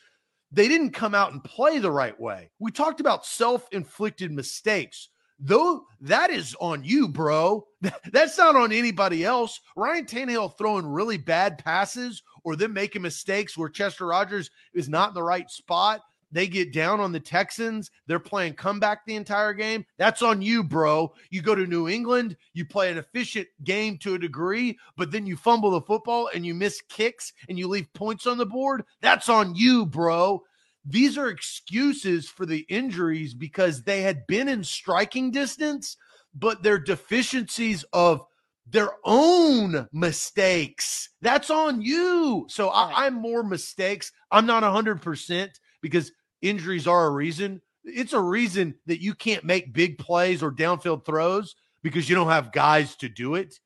they didn't come out and play the right way. We talked about self-inflicted mistakes though that is on you, bro. That's not on anybody else. Ryan Tannehill throwing really bad passes or them making mistakes where Chester Rogers is not in the right spot. They get down on the Texans. They're playing comeback the entire game. That's on you, bro. You go to New England, you play an efficient game to a degree, but then you fumble the football and you miss kicks and you leave points on the board. That's on you, bro. These are excuses for the injuries because they had been in striking distance, but their deficiencies of their own mistakes. That's on you. So I, am more mistakes. I'm not 100% because injuries are a reason. It's a reason that you can't make big plays or downfield throws because you don't have guys to do it.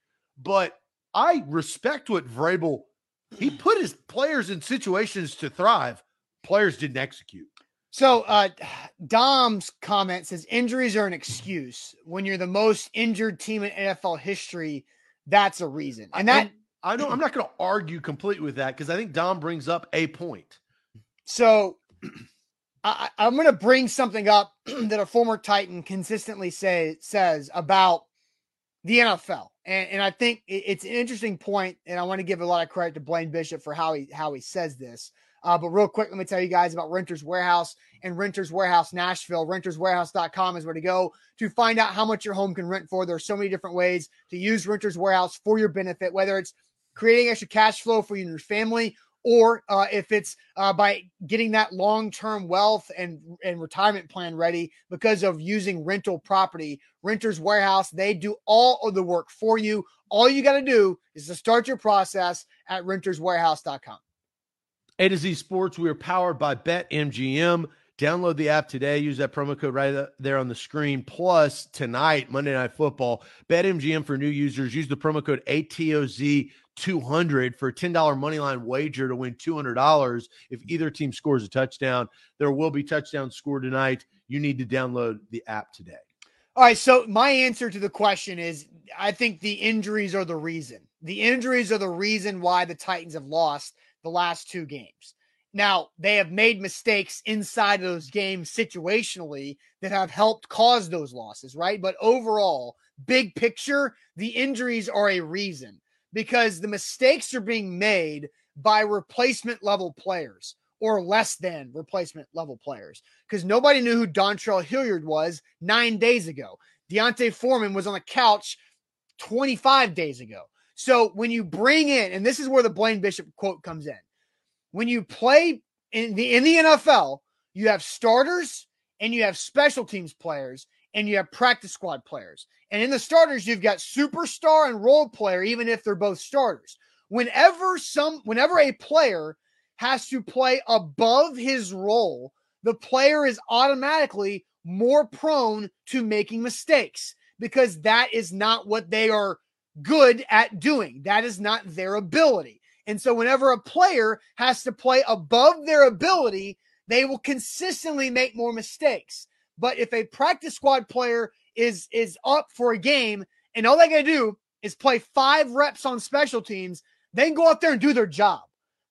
But I respect what Vrabel he put his players in situations to thrive. Players didn't execute. So uh Dom's comment says injuries are an excuse. When you're the most injured team in NFL history, that's a reason. And that I don't I'm not going to argue completely with that because I think Dom brings up a point. So I, am going to bring something up that a former Titan consistently say says about the NFL, and, and I think it's an interesting point, and I want to give a lot of credit to Blaine Bishop for how he how he says this. Uh, but real quick, let me tell you guys about Renters Warehouse and Renters Warehouse Nashville. RentersWarehouse.com is where to go to find out how much your home can rent for. There are so many different ways to use Renters Warehouse for your benefit, whether it's creating extra cash flow for you and your family, or uh, if it's uh, by getting that long-term wealth and and retirement plan ready because of using rental property renters warehouse they do all of the work for you all you got to do is to start your process at renterswarehouse.com a to z sports we are powered by betmgm download the app today use that promo code right there on the screen plus tonight monday night football betmgm for new users use the promo code atoz 200 for a $10 money line wager to win $200 if either team scores a touchdown. There will be touchdowns scored tonight. You need to download the app today. All right. So, my answer to the question is I think the injuries are the reason. The injuries are the reason why the Titans have lost the last two games. Now, they have made mistakes inside of those games situationally that have helped cause those losses, right? But overall, big picture, the injuries are a reason because the mistakes are being made by replacement level players or less than replacement level players because nobody knew who Dontrell Hilliard was nine days ago. D'Onta Foreman was on the couch 25 days ago. So when you bring in, and this is where the Blaine Bishop quote comes in, when you play in the in the NFL, you have starters and you have special teams players and you have practice squad players. And in the starters, you've got superstar and role player, even if they're both starters. Whenever some whenever a player has to play above his role, the player is automatically more prone to making mistakes because that is not what they are good at doing. That is not their ability. And so whenever a player has to play above their ability, they will consistently make more mistakes. But if a practice squad player is is up for a game and all they got to do is play five reps on special teams, they can go out there and do their job.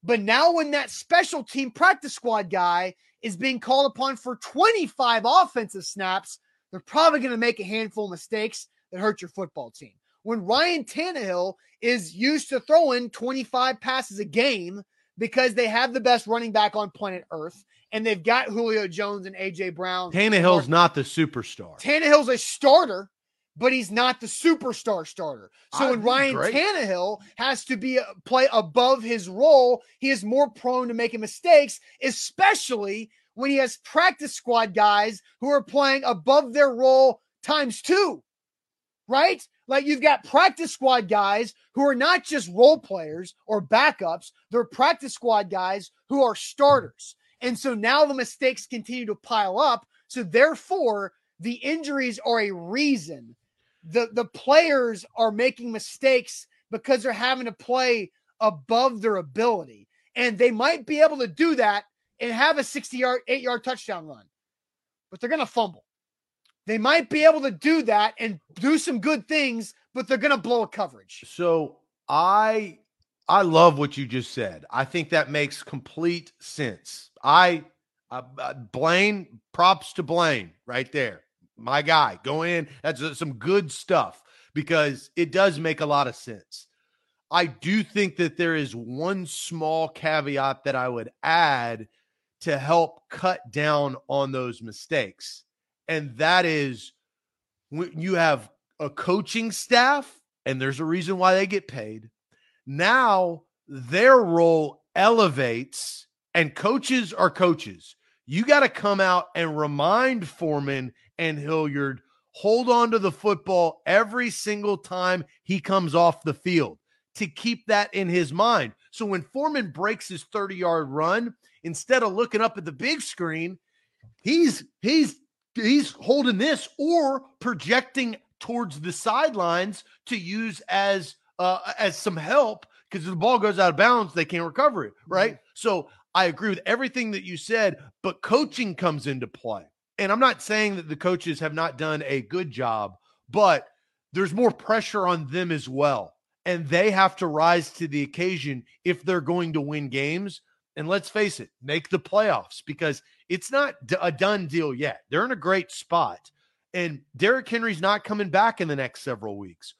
But now when that special team practice squad guy is being called upon for 25 offensive snaps, they're probably going to make a handful of mistakes that hurt your football team. When Ryan Tannehill is used to throwing 25 passes a game because they have the best running back on planet Earth and they've got Julio Jones and AJ Brown. Tannehill's not the superstar. Tannehill's a starter, but he's not the superstar starter. So when Ryan great. Tannehill has to be a, uh, play above his role, he is more prone to making mistakes, especially when he has practice squad guys who are playing above their role times two. Right? Like you've got practice squad guys who are not just role players or backups, they're practice squad guys who are starters. And so now the mistakes continue to pile up. So therefore, the injuries are a reason. The the players are making mistakes because they're having to play above their ability. And they might be able to do that and have a 60 yard, eight yard touchdown run, but they're going to fumble. They might be able to do that and do some good things, but they're going to blow a coverage. So I I love what you just said. I think that makes complete sense. I uh, uh, Blaine props to Blaine right there. my guy. Go in. That's some good stuff because it does make a lot of sense. I do think that there is one small caveat that I would add to help cut down on those mistakes. And that is when you have a coaching staff, and there's a reason why they get paid. Now their role elevates, and coaches are coaches. You got to come out and remind Foreman and Hilliard hold on to the football every single time he comes off the field to keep that in his mind. So when Foreman breaks his 30 yard run, instead of looking up at the big screen, he's he's he's holding this or projecting towards the sidelines to use as uh, as some help because if the ball goes out of bounds, they can't recover it, right? Mm-hmm. So I agree with everything that you said, but coaching comes into play. And I'm not saying that the coaches have not done a good job, but there's more pressure on them as well. And they have to rise to the occasion if they're going to win games. And let's face it, make the playoffs because it's not a done deal yet. They're in a great spot. And Derrick Henry's not coming back in the next several weeks.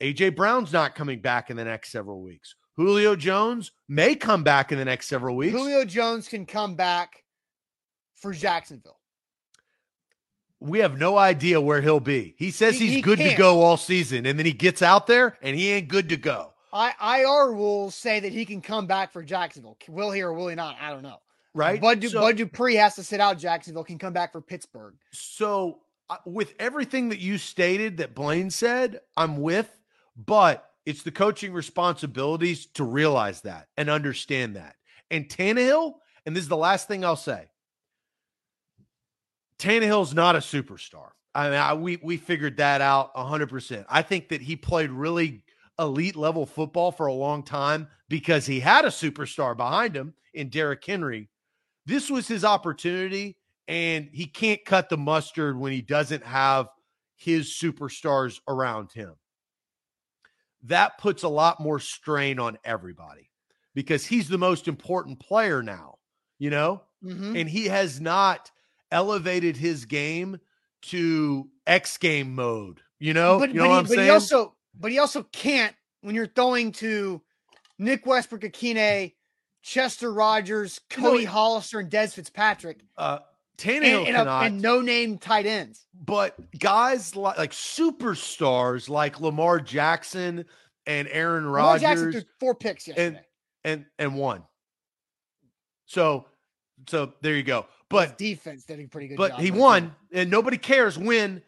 AJ Brown's not coming back in the next several weeks. Julio Jones may come back in the next several weeks. Julio Jones can come back for Jacksonville. We have no idea where he'll be. He says he, he's he good can't. to go all season, and then he gets out there and he ain't good to go. I, IR rules say that he can come back for Jacksonville. Will he or will he not? I don't know. Right. Bud, so, Bud Dupree has to sit out Jacksonville, can come back for Pittsburgh. So, uh, with everything that you stated that Blaine said, I'm with, but it's the coaching responsibilities to realize that and understand that. And Tannehill, and this is the last thing I'll say Tannehill's not a superstar. I mean, I, we we figured that out 100%. I think that he played really elite level football for a long time because he had a superstar behind him in Derrick Henry. This was his opportunity, and he can't cut the mustard when he doesn't have his superstars around him that puts a lot more strain on everybody because he's the most important player now, you know? Mm-hmm. And he has not elevated his game to X game mode, you know? But, you know but, he, but saying? he, also but he also can't when you're throwing to Nick Westbrook-Ikhine, Chester Rogers, Cody Hollister, and Dez Fitzpatrick. Uh, Tannehill and, and, cannot, and no name tight ends. But guys like, like superstars like Lamar Jackson and Aaron Rodgers. Lamar Jackson threw four picks yesterday. And and and one. So so there you go. But His defense did a pretty good but he won, and nobody cares when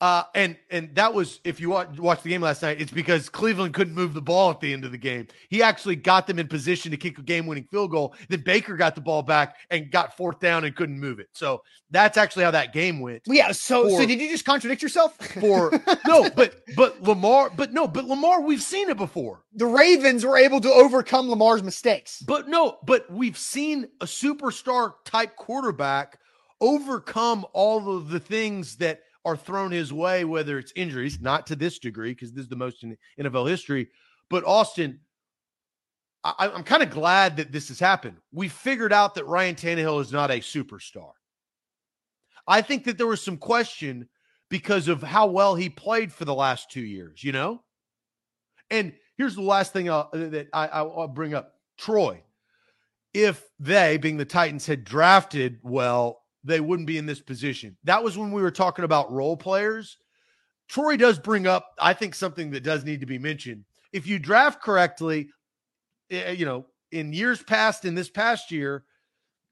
uh, and and that was if you watch, watch the game last night, it's because Cleveland couldn't move the ball at the end of the game. He actually got them in position to kick a game-winning field goal. Then Baker got the ball back and got fourth down and couldn't move it. So that's actually how that game went. Yeah. So for, so did you just contradict yourself? For no, but but Lamar, but no, but Lamar, we've seen it before. The Ravens were able to overcome Lamar's mistakes. But no, but we've seen a superstar type quarterback overcome all of the things that are thrown his way, whether it's injuries, not to this degree, because this is the most in NFL history. But Austin, I, am kind of glad that this has happened. We figured out that Ryan Tannehill is not a superstar. I think that there was some question because of how well he played for the last two years, you know? And here's the last thing I'll, uh, that I, I'll bring up Troy. If they, being the Titans, had drafted well they wouldn't be in this position. That was when we were talking about role players. Troy does bring up, I think, something that does need to be mentioned. If you draft correctly, eh, you know, in years past, in this past year,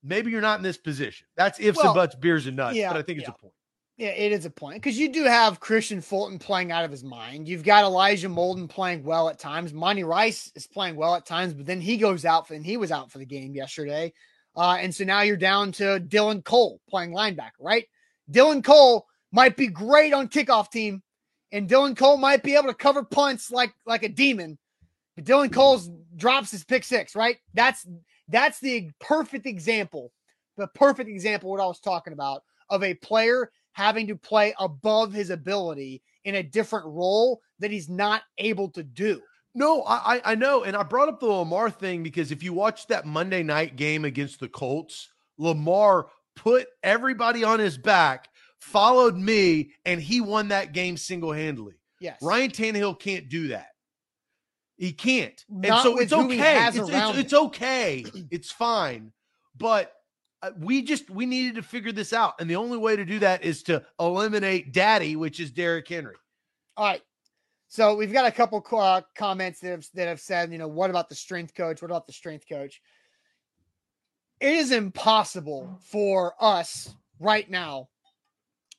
maybe you're not in this position. That's ifs well, and buts, beers and nuts. Yeah, but I think it's yeah. a point. Yeah, it is a point because you do have Kristian Fulton playing out of his mind. You've got Elijah Molden playing well at times. Monty Rice is playing well at times, but then he goes out for, and he was out for the game yesterday. Uh, and so now you're down to Dylan Cole playing linebacker, right? Dylan Cole might be great on kickoff team, and Dylan Cole might be able to cover punts like like a demon. But Dylan Cole drops his pick six, right? That's that's the perfect example, the perfect example what I was talking about of a player having to play above his ability in a different role that he's not able to do. No, I I know, and I brought up the Lamar thing because if you watch that Monday night game against the Colts, Lamar put everybody on his back followed me, and he won that game single handedly. Yes. Ryan Tannehill can't do that. He can't. Not and so it's okay. It's, it's, it's, okay. It's fine. But uh, we just we needed to figure this out. And the only way to do that is to eliminate daddy, which is Derrick Henry. All right. So we've got a couple uh, comments that have, that have said, you know, what about the strength coach? What about the strength coach? It is impossible for us right now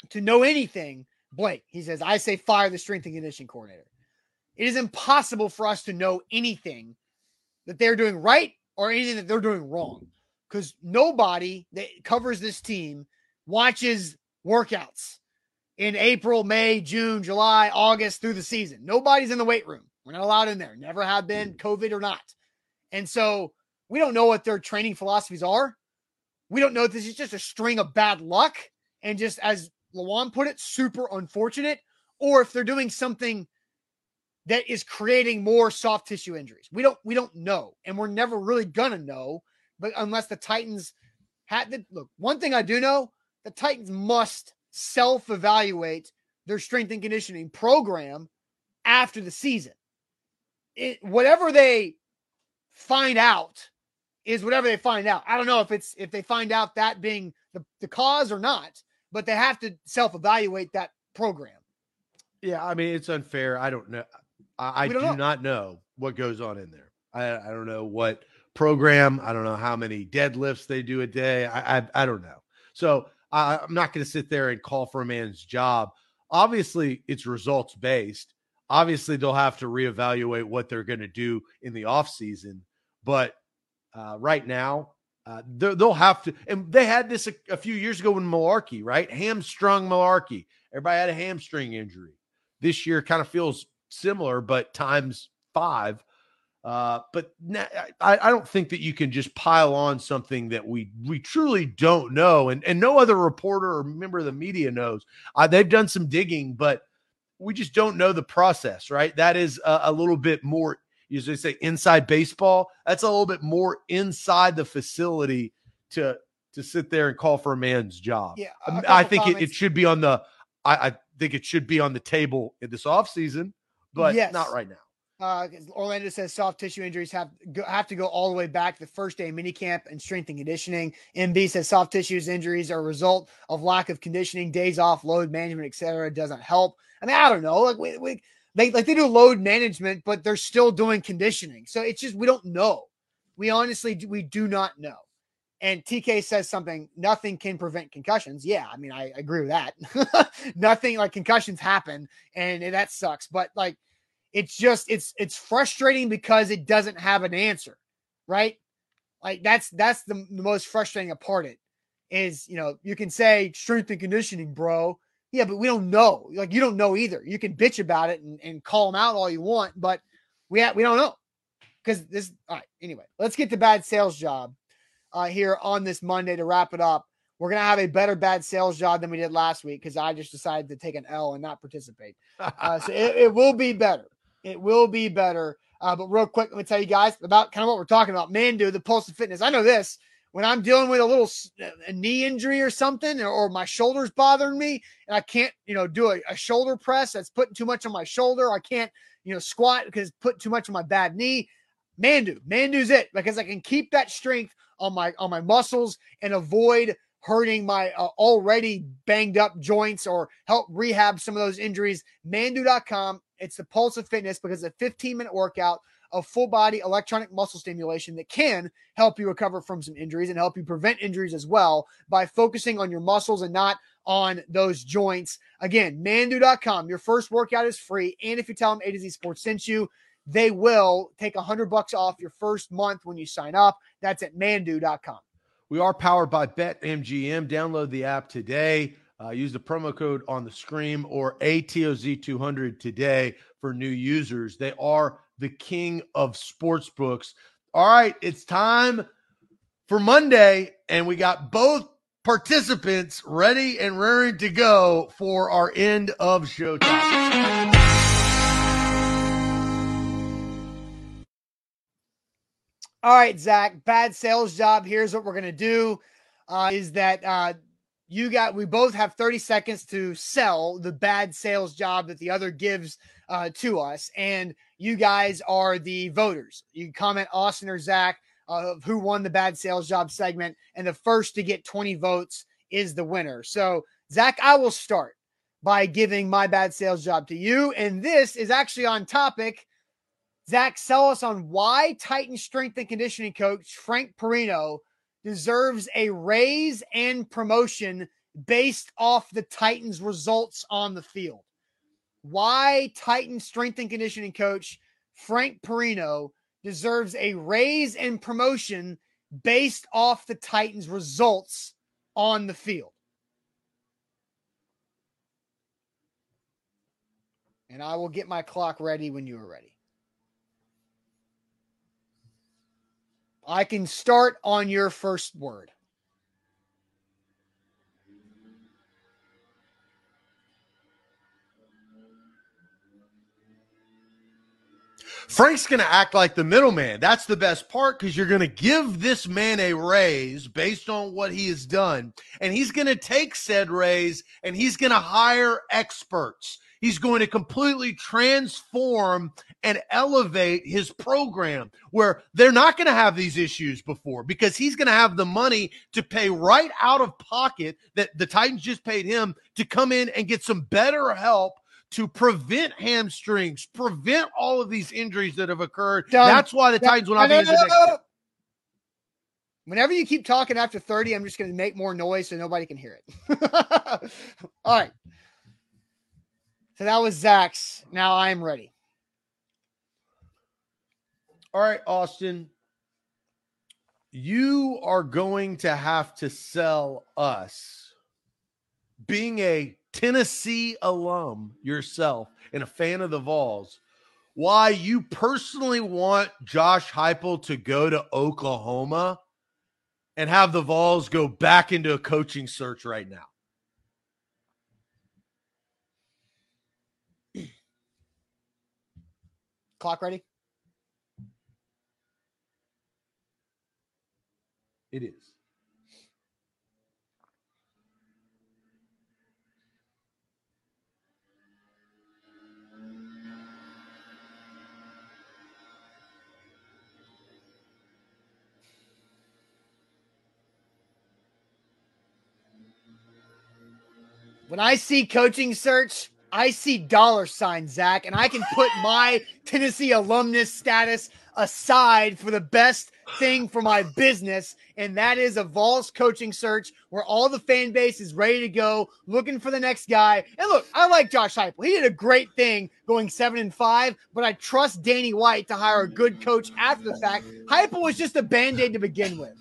to know anything. Blake, he says, I say fire the strength and conditioning coordinator. It is impossible for us to know anything that they're doing right or anything that they're doing wrong because nobody that covers this team watches workouts in April, May, June, July, August through the season. Nobody's in the weight room. We're not allowed in there. Never have been, mm. COVID or not. And so we don't know what their training philosophies are. We don't know if this is just a string of bad luck and just, as Lewan put it, super unfortunate, or if they're doing something that is creating more soft tissue injuries. We don't we don't know, and we're never really gonna know, but unless the Titans had the look. One thing I do know, the Titans must self evaluate their strength and conditioning program after the season. It, whatever they find out is whatever they find out. I don't know if it's if they find out that being the, the cause or not, but they have to self evaluate that program. Yeah, I mean it's unfair. I don't know. I, I do know. not know what goes on in there. I, I don't know what program. I don't know how many deadlifts they do a day. I I, I don't know. So I'm not going to sit there and call for a man's job. Obviously, it's results based. Obviously, they'll have to reevaluate what they're going to do in the off season. But uh, right now, uh, they'll have to. And they had this a, a few years ago in Mularkey, right? Hamstrung Mularkey. Everybody had a hamstring injury. This year kind of feels similar, but times five. Uh, but I, I, don't think that you can just pile on something that we we truly don't know, and and no other reporter or member of the media knows. Uh, they've done some digging, but we just don't know the process. Right? That is a, a little bit more. Usually say inside baseball. That's a little bit more inside the facility to to sit there and call for a man's job. Yeah, I think it, it, should be on the. I, I think it should be on the table in this offseason, but yes. not right now. Uh, Orlando says soft tissue injuries have go, have to go all the way back to the first day of minicamp and strength and conditioning. MB says soft tissues injuries are a result of lack of conditioning, days off, load management, etc. Doesn't help. I mean, I don't know. Like we, we they like they do load management, but they're still doing conditioning. So it's just we don't know. We honestly we do not know. And TK says something, nothing can prevent concussions. Yeah, I mean, I agree with that. nothing like concussions happen and, and that sucks. But like it's just it's it's frustrating because it doesn't have an answer, right? Like that's that's the, the most frustrating part. It is you know you can say strength and conditioning, bro. Yeah, but we don't know. Like you don't know either. You can bitch about it and, and call them out all you want, but we ha- we don't know because this. All right. Anyway, let's get to bad sales job uh, here on this Monday to wrap it up. We're gonna have a better bad sales job than we did last week because I just decided to take an L and not participate. Uh, so it, it will be better. It will be better. Uh, but real quick, let me tell you guys about kind of what we're talking about. Manduu, the pulse of fitness. I know this when I'm dealing with a little a knee injury or something, or, or, my shoulders bothering me, and I can't, you know, do a, a, shoulder press that's putting too much on my shoulder. I can't, you know, squat because putting too much on my bad knee. Manduu, Manduu's it because I can keep that strength on my on my muscles and avoid hurting my uh, already banged up joints or help rehab some of those injuries. Manduu.com it's the pulse of fitness because a 15 minute workout of full body electronic muscle stimulation that can help you recover from some injuries and help you prevent injuries as well by focusing on your muscles and not on those joints. Again, manduu.com. Your first workout is free. And if you tell them A to Z Sports sent you, they will take a hundred bucks off your first month when you sign up. That's at manduu.com. We are powered by BetMGM. Download the app today. Uh, use the promo code on the screen or ATOZ200 today for new users. They are the king of sports books. All right, it's time for Monday, and we got both participants ready and raring to go for our end of show time. All right, Zach, bad sales job. Here's what we're going to do uh, is that uh, you got we both have 30 seconds to sell the bad sales job that the other gives uh, to us and you guys are the voters. You comment austin or zach of who won the bad sales job segment and the first to get 20 votes is the winner. So zach i will start by giving my bad sales job to you and this is actually on topic. Zach sell us on why titan strength and conditioning coach frank piraino deserves a raise and promotion based off the Titans' results on the field. Why Titan strength and conditioning coach Frank Piraino deserves a raise and promotion based off the Titans' results on the field. And I will get my clock ready when you are ready. I can start on your first word. Frank's going to act like the middleman. That's the best part because you're going to give this man a raise based on what he has done. And he's going to take said raise and he's going to hire experts. He's going to completely transform and elevate his program where they're not going to have these issues before because he's going to have the money to pay right out of pocket that the Titans just paid him to come in and get some better help to prevent hamstrings, prevent all of these injuries that have occurred. Done. That's why the Titans will not be. Whenever you keep talking after 30, I'm just going to make more noise so nobody can hear it. all right. So that was Zach's. Now I'm ready. All right, Austin. You are going to have to sell us being a Tennessee alum yourself and a fan of the Vols, why you personally want Josh Heupel to go to Oklahoma and have the Vols go back into a coaching search right now. Clock ready? It is. When I see coaching search, I see dollar signs, Zach, and I can put my Tennessee alumnus status aside for the best thing for my business, and that is a Vols coaching search where all the fan base is ready to go, looking for the next guy. And look, I like Josh Heupel; he did a great thing going seven and five. But I trust Danny White to hire a good coach after the fact. Heupel was just a band aid to begin with.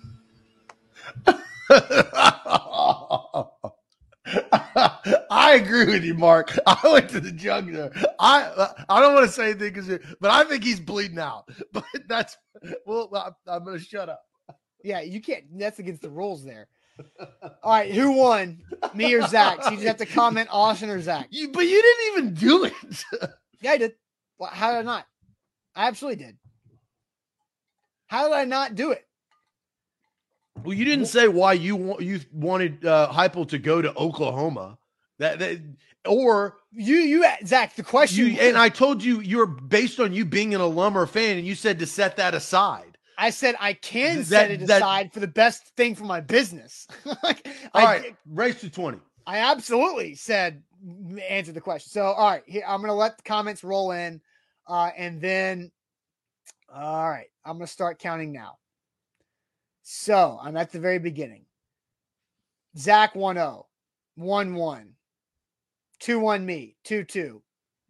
I agree with you, Mark. I went to the jugular. I I don't want to say anything because, but I think he's bleeding out. But that's well, I'm going to shut up. Yeah, you can't. That's against the rules there. All right, who won? Me or Zach? So you just have to comment Austin or Zach. You, but you didn't even do it. yeah, I did. Well, how did I not? I absolutely did. How did I not do it? Well, you didn't say why you want you wanted uh, Heupel to go to Oklahoma. That, that or you you Zach the question you, and I told you you're based on you being an alum or fan, and you said to set that aside. I said I can that, set it aside for the best thing for my business. like, all I, right, race to twenty. I absolutely said answer the question. So all right, here, I'm gonna let the comments roll in, uh, and then all right, I'm gonna start counting now. So I'm at the very beginning. Zach 1 0, 1 1, 2 1 me, 2 2.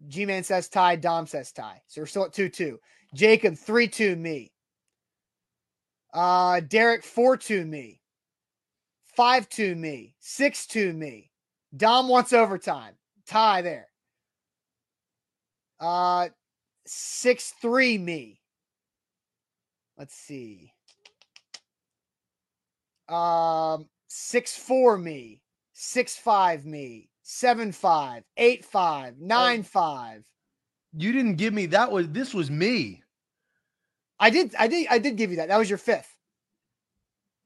G Man says tie, Dom says tie. So we're still at 2 2. Jacob 3 2 me. Uh, Derek 4 2 me. 5 2 me. 6 2 me. Dom wants overtime. Tie there. Uh, 6 3 me. Let's see. Um, six four me, six five me, seven five, eight five, nine five. You didn't give me that was this was me. I did I did I did give you that. That was your fifth.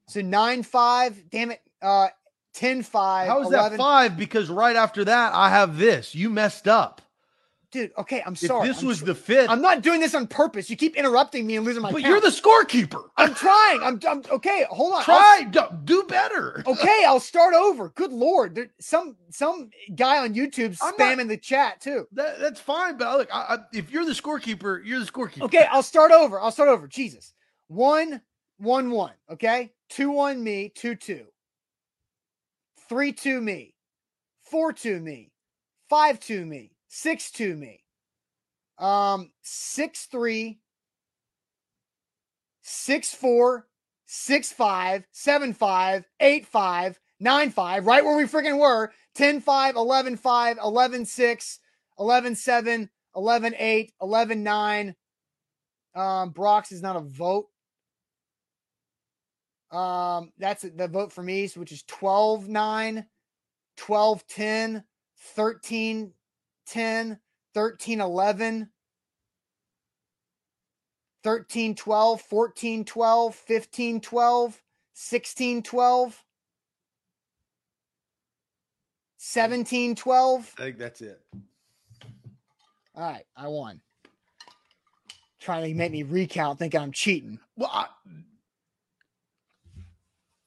So nine five, damn it. Uh 10 5. How is 11. that five? Because right after that, I have this. You messed up dude. Okay, I'm sorry. If this I'm was the fifth. I'm not doing this on purpose. You keep interrupting me and losing my. But count. you're the scorekeeper. I'm trying. I'm, I'm okay. Hold on. Try. I'll, do better. Okay, I'll start over. Good lord, there, some some guy on YouTube spamming not, the chat too. That, that's fine, but look, I, I, if you're the scorekeeper, you're the scorekeeper. Okay, I'll start over. I'll start over. Jesus, one one one. Okay, two one me, two two. Three two me, four two me, five two me, six two me. Um, six three, six four, six five, seven five, eight five, nine five, right where we freaking were. 10 5, 11 5, 11 6, 11 7, 11 8, 11 9. Um, Brock's is not a vote. Um, that's the vote for me, which is 12 9, 12 10, 13 10, 13 11, 13 12, 14 12, 15 12, 16 12, 17 12. I think that's it. All right, I won. Trying to make me recount, thinking I'm cheating. Well, I,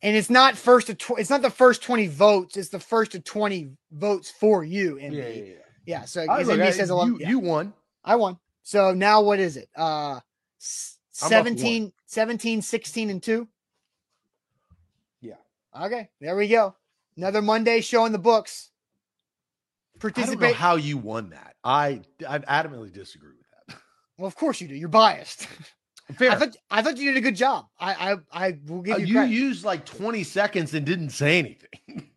and it's not first to tw- it's not the first 20 votes, it's the first to 20 votes for you and yeah, yeah, yeah. Yeah, so look, says 11. You, yeah. you won. I won. So now what is it? Uh 17, 17, 16, and 2? Yeah. Okay, there we go. Another Monday show in the books. Participate. I don't know how you won that. I I adamantly disagree with that. Well, of course you do. You're biased. Fair. I thought I thought you did a good job. I I, I will give uh, you. Uh, you used like 20 seconds and didn't say anything.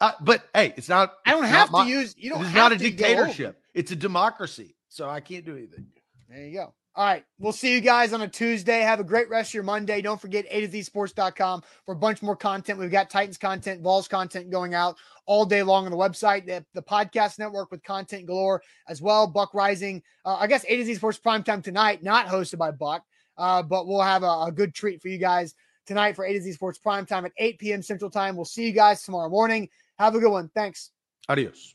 Uh, but hey, it's not. I don't have to use. You don't. It's not a dictatorship. It's a democracy. So I can't do anything. There you go. All right. We'll see you guys on a Tuesday. Have a great rest of your Monday. Don't forget A to Z Sports.com for a bunch more content. We've got Titans content, Vols content going out all day long on the website, the, the podcast network with content galore as well. Buck Reising, uh, I guess A to Z Sports Primetime tonight, not hosted by Buck, uh, but we'll have a, a good treat for you guys tonight for A to Z Sports Primetime at 8 p.m. Central Time. We'll see you guys tomorrow morning. Have a good one. Thanks. Adios.